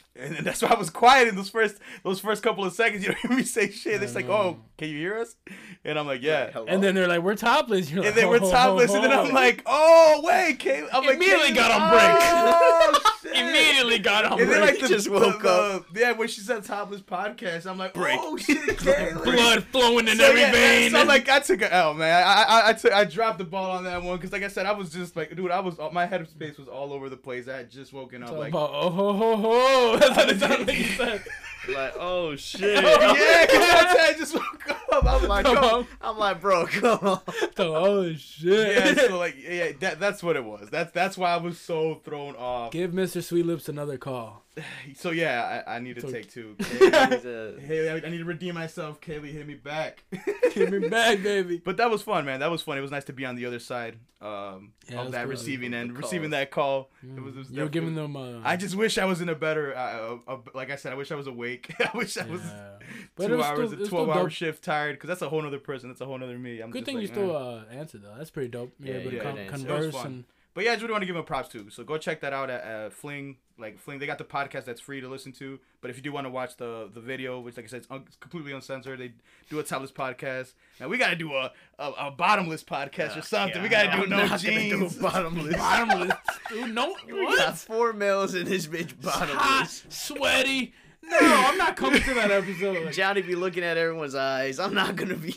And then that's why I was quiet in those first those first couple of seconds. You don't hear me say shit. It's like, oh, mm. can you hear us? And I'm like, yeah. Hello? And then they're like, "We're topless." You're like, And then we're "Oh, topless, and then oh, I'm like, oh wait, Kay. I'm like, Immediately Kaylee- got on oh, break. Oh, shit. Immediately got on And then like the, Just woke the- up. the- yeah, when she said topless podcast, I'm like, Break. oh shit, Kaylee. blood flowing in So, every yeah, vein. So like I took a L, man. I I I, took, I dropped the ball on that one because like I said, I was just like, dude, I was uh, my head of space was all over the place. I had just woken up, Talk like, about, oh ho ho ho. That's what it sounded like you said. Like, oh shit. Oh, yeah, because I just woke up. I'm like, Come oh. on. I'm like, bro, come on. So, oh shit. Yeah, so like, yeah, that, that's what it was. That's that's why I was so thrown off. Give Mr. Sweetlipz another call. So yeah, I, I need to So- take two. He's a- Hey, I, I need to redeem myself. Kaylee, hit me back. hit me back, baby. But that was fun, man. That was fun. It was nice to be on the other side um, Yeah, of was that cool. receiving The end, receiving that call. It was, it was You're giving them. Uh, I just wish I was in a better, uh, uh, uh, like I said, I wish I was awake. I wish I was yeah. But it two was hours, still, a 12 hour dope. shift tired, because that's a whole other person. That's a whole other me. I'm Good just thing like, you still eh. uh, answered though. That's pretty dope. You're Yeah, you con- did answer. It was converse and But yeah, I just really want to give them props too. So go check that out at uh, Fling. Like Fling, they got the podcast that's free to listen to. But if you do want to watch the the video, which like I said, it's, un- completely uncensored. They do a topless podcast. Now we got to do a, a a bottomless podcast or something. we got to do I'm no not gonna do jeans. bottomless. bottomless. Dude, no, We got what? four males in this bitch Hot, bottomless. sweaty. No, I'm not coming to that episode. Johnny be looking at everyone's eyes. I'm not gonna be.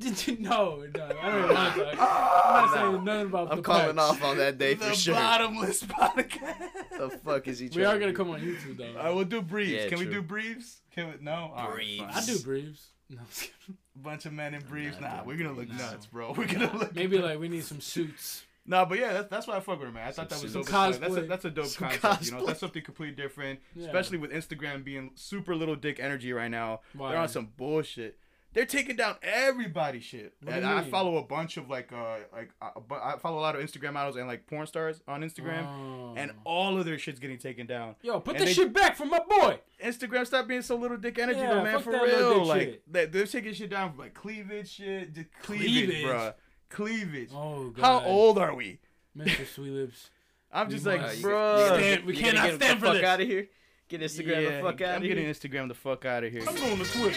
Did you know? No, I don't know. I'm, sorry. I'm not saying nothing about I'm the calling facts. off on that day the for sure. bottomless podcast. The fuck is he? We trying are to gonna do? come on YouTube though. I will do briefs. Yeah, Can we true. do briefs? Can we? No. All right, Briefs. fine. I do briefs. No, I'm just kidding. bunch of men in briefs. Nah, Nah, we're gonna look No. nuts, bro. We're gonna look. maybe like we need some suits. No, but yeah, that's, that's why I fuck with her, man. I thought that was Some dope. as fuck. That's a, cosplay. that's a dope Some concept. You know, cosplay. that's something completely different. Yeah. Especially with Instagram being super little dick energy right now. Why? They're on some bullshit. They're taking down everybody's shit. And I follow a bunch of like uh like uh, but I follow a lot of Instagram models and like porn stars on Instagram, Oh. and all of their shit's getting taken down. Yo, put and the they- shit back for my boy. Instagram stop being so little dick energy, Yeah, though, man. For real, like shit. they, they're taking shit down for like cleavage shit, just cleavage, Cleavage? bruh. Cleavage. Oh god. How old are we? Mr. Sweetlipz. I'm just must- like, Uh, you bruh. Stand- we cannot get stand the for fuck this. out of here. Get Instagram yeah, the fuck out I'm of here. I'm getting. Instagram the fuck out of here. I'm going to Twitch.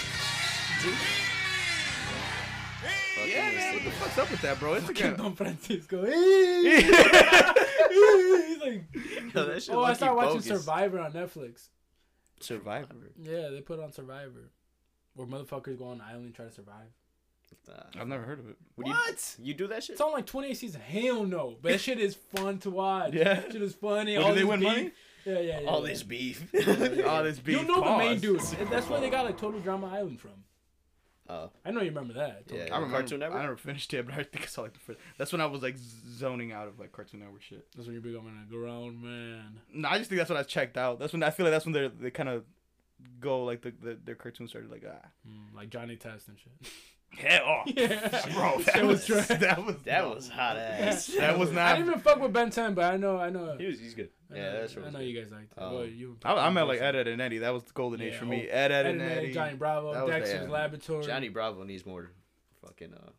Fucking Yeah, man, what the fuck's up with that, bro? It's Fucking Instagram. Don Francisco. He's like, Yo, that shit oh, I started watching bogus. Survivor on Netflix. Survivor. Yeah, they put on Survivor. Where motherfuckers go on an island and try to survive. Uh, I've never heard of it. what? do You, you do that shit? It's on like 28 seasons. Hell no. But that shit is fun to watch. Yeah? Shit is funny. Well, All do they this win beef. money? Yeah, yeah, yeah. All yeah. this beef. All this beef. You know the main Pause. dude. That's where they got like Total Drama Island from. Oh, I know you remember that. Yeah. I remember. Cartoon Network? I never finished it, but I think I saw like the first. That's when I was like zoning out of like Cartoon Network shit. That's when you're becoming a grown man. No, I just think that's when I checked out. That's when I feel like that's when they they kind of go like the, the their cartoons started like ah Mm, like Johnny Test and shit. hell oh Yeah. bro that Shit was trash. that was that was hot ass. that was not. I didn't even fuck with Ben 10, but I know, I know. He was, he's good. I Yeah, know, that's I know you guys liked it. Well, you, I, I'm at like Ed, Edd n Eddy. That was the golden age for me. oh, Ed, Ed Ed and and Eddie. Johnny Bravo, That the- Dexter's. Laboratory. Johnny Bravo needs more fucking uh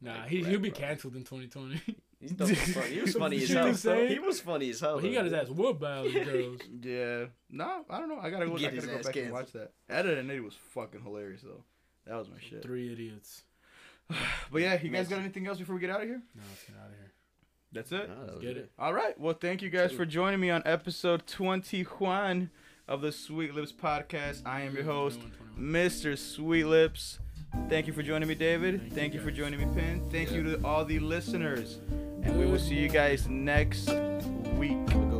Nah, Like, he, rap, he'll be bro. canceled in 2020. he's dumb as. He was funny as hell. saying? He was funny as hell. but he got his ass whooped by all these girls. Yeah, no, I don't know. I gotta go. I gotta go ass back and watch that. Ed, Edd n Eddy was fucking hilarious though. That was my shit. Three idiots. But yeah, you guys got anything else before we get out of here? No, let's get out of here. That's it. Nah, that was get good. it. All right. Well, thank you guys for joining me on episode 21 of the Sweetlipz podcast. I am your host, 21, 21. Mr. Sweetlipz. Thank you for joining me, David. Thank Thank, you, you for joining me, Pin. Thank you to all the listeners. And we will see you guys next week. Have a good